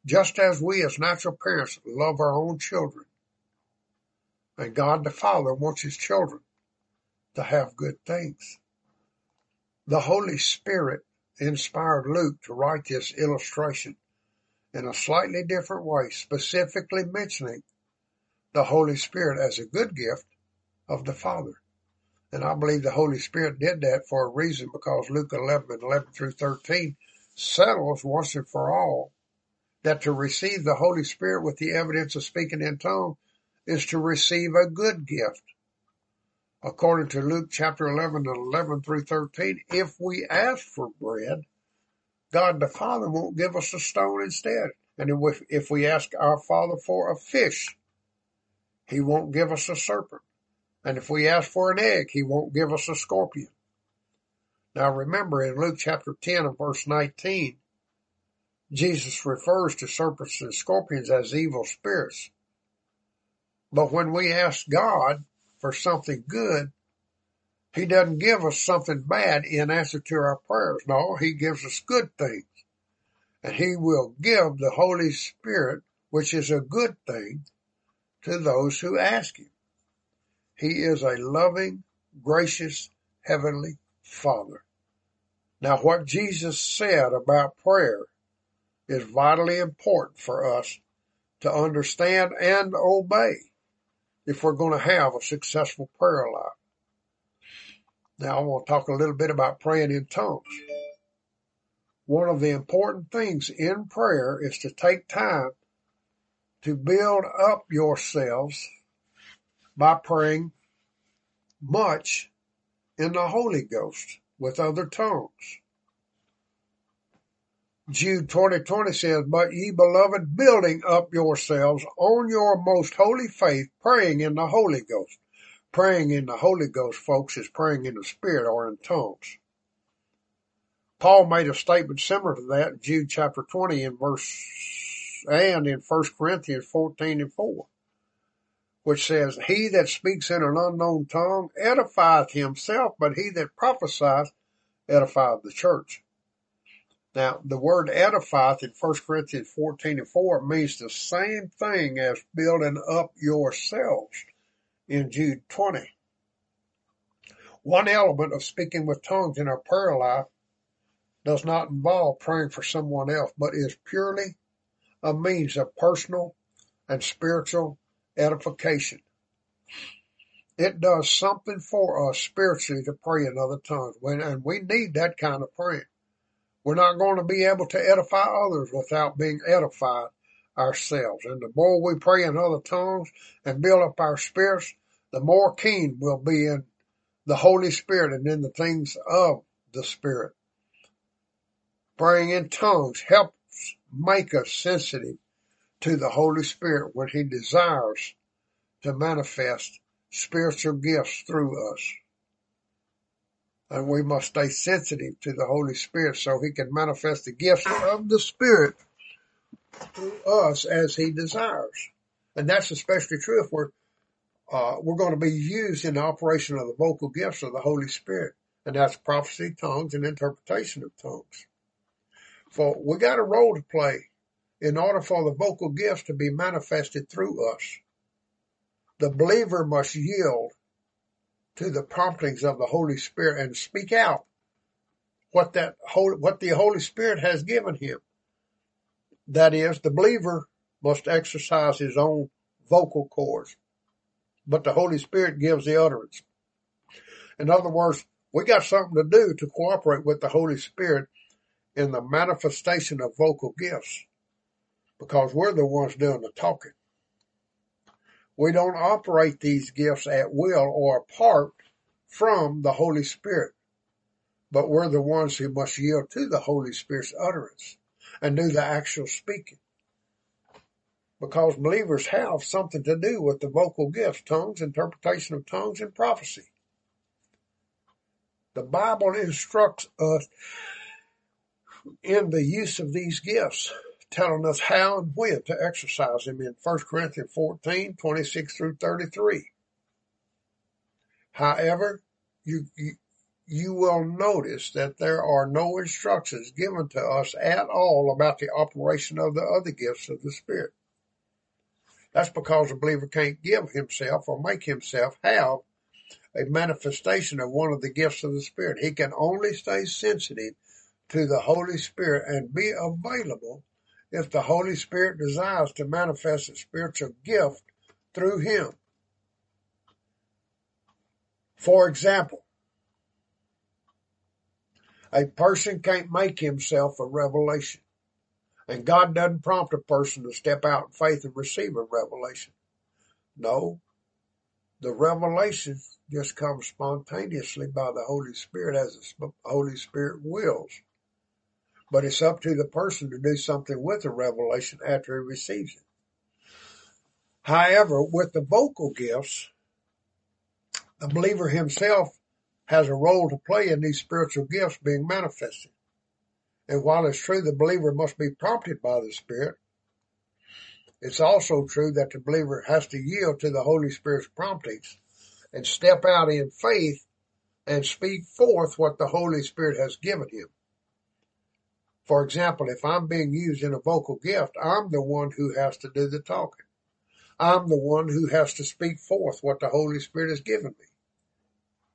Speaker 3: just as we as natural parents love our own children. And God the Father wants his children to have good things. The Holy Spirit inspired Luke to write this illustration in a slightly different way, specifically mentioning the Holy Spirit as a good gift of the Father. And I believe the Holy Spirit did that for a reason because Luke 11 and 11 through 13 settles once and for all that to receive the Holy Spirit with the evidence of speaking in tongues is to receive a good gift. According to Luke chapter 11 and 11 through 13, if we ask for bread, God the Father won't give us a stone instead. And if, we ask our Father for a fish, He won't give us a serpent. And if we ask for an egg, He won't give us a scorpion. Now remember in Luke chapter 10 and verse 19, Jesus refers to serpents and scorpions as evil spirits. But when we ask God for something good, He doesn't give us something bad in answer to our prayers. No, He gives us good things. And He will give the Holy Spirit, which is a good thing, to those who ask Him. He is a loving, gracious, heavenly Father. Now what Jesus said about prayer is vitally important for us to understand and obey if we're going to have a successful prayer life. Now I want to talk a little bit about praying in tongues. One of the important things in prayer is to take time to build up yourselves by praying much in the Holy Ghost with other tongues. Jude 2020 says, But ye beloved, building up yourselves on your most holy faith, praying in the Holy Ghost. Praying in the Holy Ghost, folks, is praying in the Spirit or in tongues. Paul made a statement similar to that in Jude chapter 20 in verse and in 1 Corinthians 14 and 4, which says, He that speaks in an unknown tongue edifieth himself, but he that prophesieth edifieth the church. Now, the word edifieth in 1 Corinthians 14 and 4 means the same thing as building up yourselves in Jude 20. One element of speaking with tongues in our prayer life does not involve praying for someone else, but is purely a means of personal and spiritual edification. It does something for us spiritually to pray in other tongues, and we need that kind of praying. We're not going to be able to edify others without being edified ourselves. And the more we pray in other tongues and build up our spirits, the more keen we'll be in the Holy Spirit and in the things of the Spirit. Praying in tongues helps make us sensitive to the Holy Spirit when He desires to manifest spiritual gifts through us. And we must stay sensitive to the Holy Spirit so He can manifest the gifts of the Spirit through us as He desires. And that's especially true if we're uh, we're going to be used in the operation of the vocal gifts of the Holy Spirit, and that's prophecy, tongues, and interpretation of tongues. For we got a role to play in order for the vocal gifts to be manifested through us. The believer must yield to the promptings of the Holy Spirit and speak out what that what the Holy Spirit has given him. That is, the believer must exercise his own vocal cords but the Holy Spirit gives the utterance. In other words, we got something to do to cooperate with the Holy Spirit in the manifestation of vocal gifts because we're the ones doing the talking. We don't operate these gifts at will or apart from the Holy Spirit, but we're the ones who must yield to the Holy Spirit's utterance and do the actual speaking because believers have something to do with the vocal gifts, tongues, interpretation of tongues, and prophecy. The Bible instructs us in the use of these gifts, telling us how and when to exercise them in 1 Corinthians 14, 26 through 33. However, you, you, you will notice that there are no instructions given to us at all about the operation of the other gifts of the Spirit. That's because a believer can't give himself or make himself have a manifestation of one of the gifts of the Spirit. He can only stay sensitive to the Holy Spirit and be available if the Holy Spirit desires to manifest a spiritual gift through him. For example, a person can't make himself a revelation. And God doesn't prompt a person to step out in faith and receive a revelation. No. The revelation just comes spontaneously by the Holy Spirit as the Holy Spirit wills. But it's up to the person to do something with the revelation after he receives it. However, with the vocal gifts, the believer himself has a role to play in these spiritual gifts being manifested. And while it's true the believer must be prompted by the Spirit, it's also true that the believer has to yield to the Holy Spirit's promptings and step out in faith and speak forth what the Holy Spirit has given him. For example, if I'm being used in a vocal gift, I'm the one who has to do the talking. I'm the one who has to speak forth what the Holy Spirit has given me.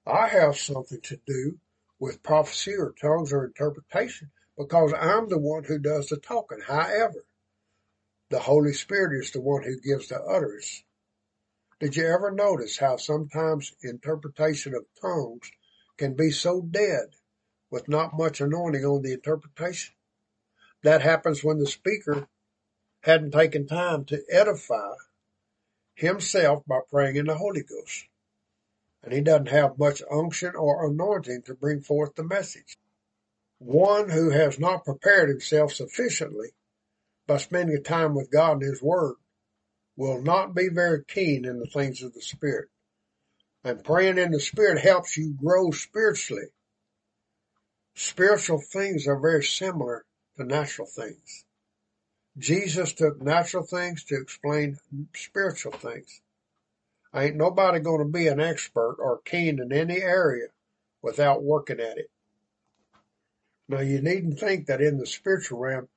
Speaker 3: I have something to do with prophecy or tongues or interpretation, because I'm the one who does the talking. However, the Holy Spirit is the one who gives the utterance. Did you ever notice how sometimes interpretation of tongues can be so dead with not much anointing on the interpretation? That happens when the speaker hadn't taken time to edify himself by praying in the Holy Ghost. And he doesn't have much unction or anointing to bring forth the message. One who has not prepared himself sufficiently by spending time with God and His Word will not be very keen in the things of the Spirit. And praying in the Spirit helps you grow spiritually. Spiritual things are very similar to natural things. Jesus took natural things to explain spiritual things. Ain't nobody going to be an expert or keen in any area without working at it. Now you needn't think that in the spiritual realm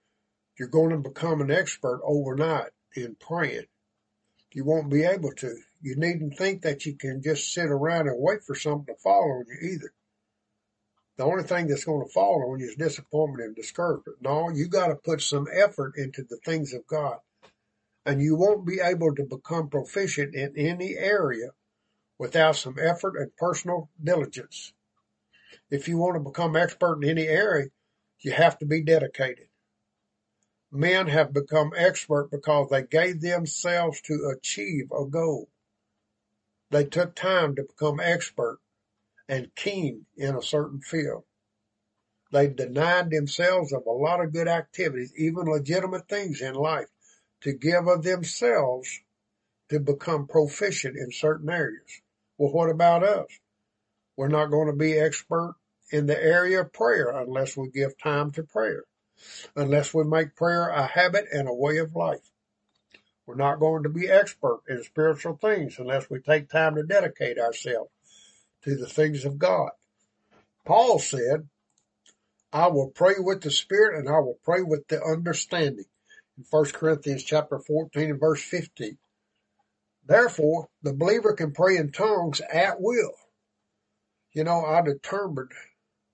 Speaker 3: you're going to become an expert overnight in praying. You won't be able to. You needn't think that you can just sit around and wait for something to fall on you either. The only thing that's going to fall on you is disappointment and discouragement. No, you got to put some effort into the things of God. And you won't be able to become proficient in any area without some effort and personal diligence. If you want to become expert in any area, you have to be dedicated. Men have become expert because they gave themselves to achieve a goal. They took time to become expert and keen in a certain field. They denied themselves of a lot of good activities, even legitimate things in life, to give of themselves to become proficient in certain areas. Well, what about us? We're not going to be expert in the area of prayer unless we give time to prayer unless we make prayer a habit and a way of life. We're not going to be expert in spiritual things unless we take time to dedicate ourselves to the things of God. Paul said, I will pray with the spirit and I will pray with the understanding. In 1 Corinthians chapter 14 and verse 15. Therefore, the believer can pray in tongues at will. You know, I determined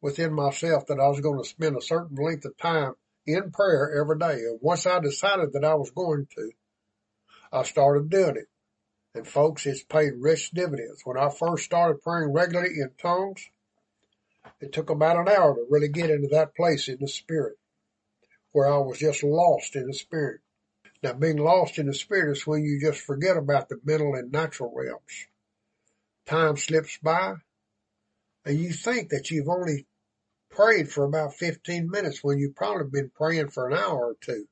Speaker 3: within myself that I was going to spend a certain length of time in prayer every day. And once I decided that I was going to, I started doing it. And folks, it's paid rich dividends. When I first started praying regularly in tongues, it took about an hour to really get into that place in the spirit where I was just lost in the spirit. Now being lost in the spirit is when you just forget about the mental and natural realms. Time slips by and you think that you've only prayed for about 15 minutes when you've probably been praying for an hour or two.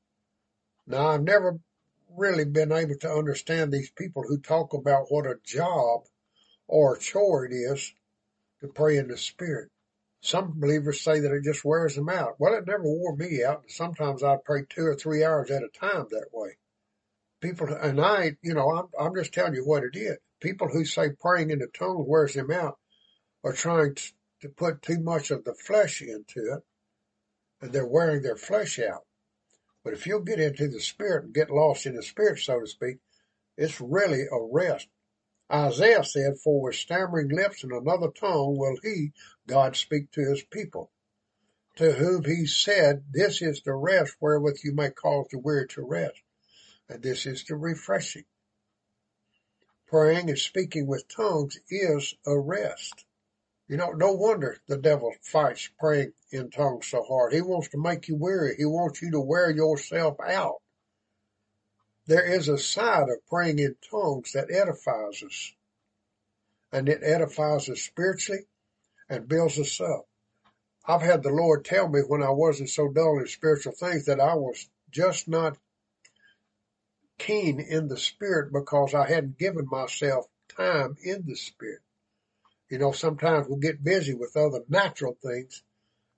Speaker 3: Now, I've never really been able to understand these people who talk about what a job or a chore it is to pray in the Spirit. Some believers say that it just wears them out. Well, it never wore me out. Sometimes I'd pray two or three hours at a time that way. People, and I, you know, I'm, I'm just telling you what it is. People who say praying in the tongue wears them out are trying to, to put too much of the flesh into it and they're wearing their flesh out. But if you'll get into the spirit and get lost in the spirit, so to speak, it's really a rest. Isaiah said, For with stammering lips and another tongue will he, God, speak to his people, to whom he said, This is the rest wherewith you may cause the weary to rest, and this is the refreshing. Praying and speaking with tongues is a rest. You know, no wonder the devil fights praying in tongues so hard. He wants to make you weary. He wants you to wear yourself out. There is a side of praying in tongues that edifies us. And it edifies us spiritually and builds us up. I've had the Lord tell me when I wasn't so dull in spiritual things that I was just not keen in the spirit because I hadn't given myself time in the spirit. You know, sometimes we get busy with other natural things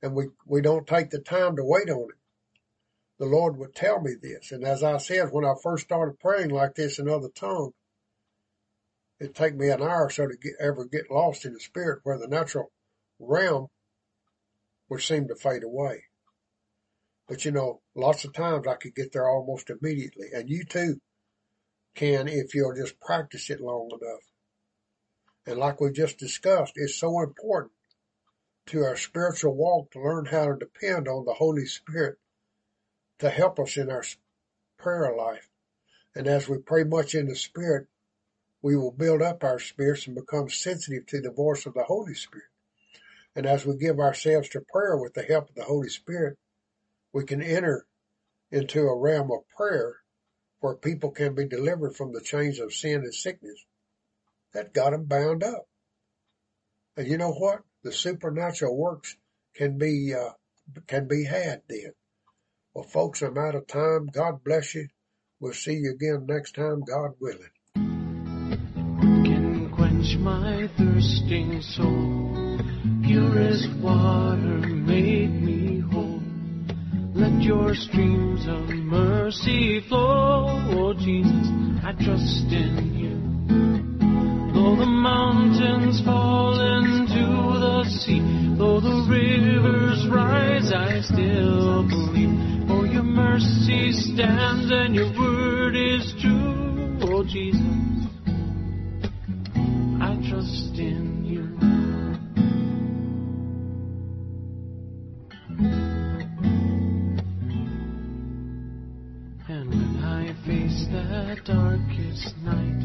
Speaker 3: and we, we don't take the time to wait on it. The Lord would tell me this. And as I said, when I first started praying like this in other tongues, it'd take me an hour or so to get, ever get lost in the spirit where the natural realm would seem to fade away. But you know, lots of times I could get there almost immediately. And you too can if you'll just practice it long enough. And like we just discussed, it's so important to our spiritual walk to learn how to depend on the Holy Spirit to help us in our prayer life. And as we pray much in the Spirit, we will build up our spirits and become sensitive to the voice of the Holy Spirit. And as we give ourselves to prayer with the help of the Holy Spirit, we can enter into a realm of prayer where people can be delivered from the chains of sin and sickness that got them bound up. And you know what? The supernatural works can be, uh, can be had then. Well, folks, I'm out of time. God bless you. We'll see you again next time, God willing.
Speaker 1: can quench my thirsting soul. Purest water made me whole. Let your streams of mercy flow. Oh Jesus, I trust in you. Though the mountains fall into the sea, though the rivers rise, I still believe. For your mercy stands and your word is true. Oh Jesus, I trust in you. And when I face that darkest night,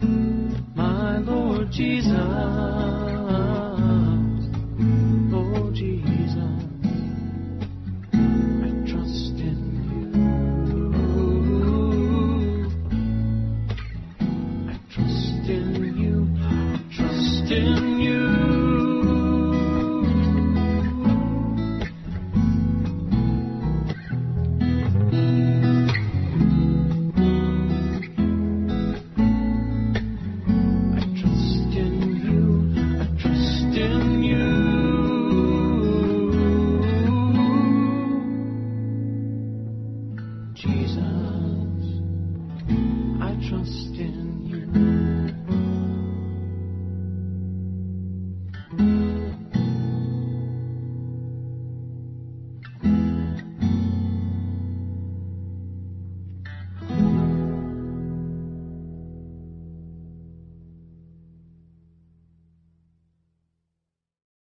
Speaker 1: my Lord Jesus, Lord Jesus.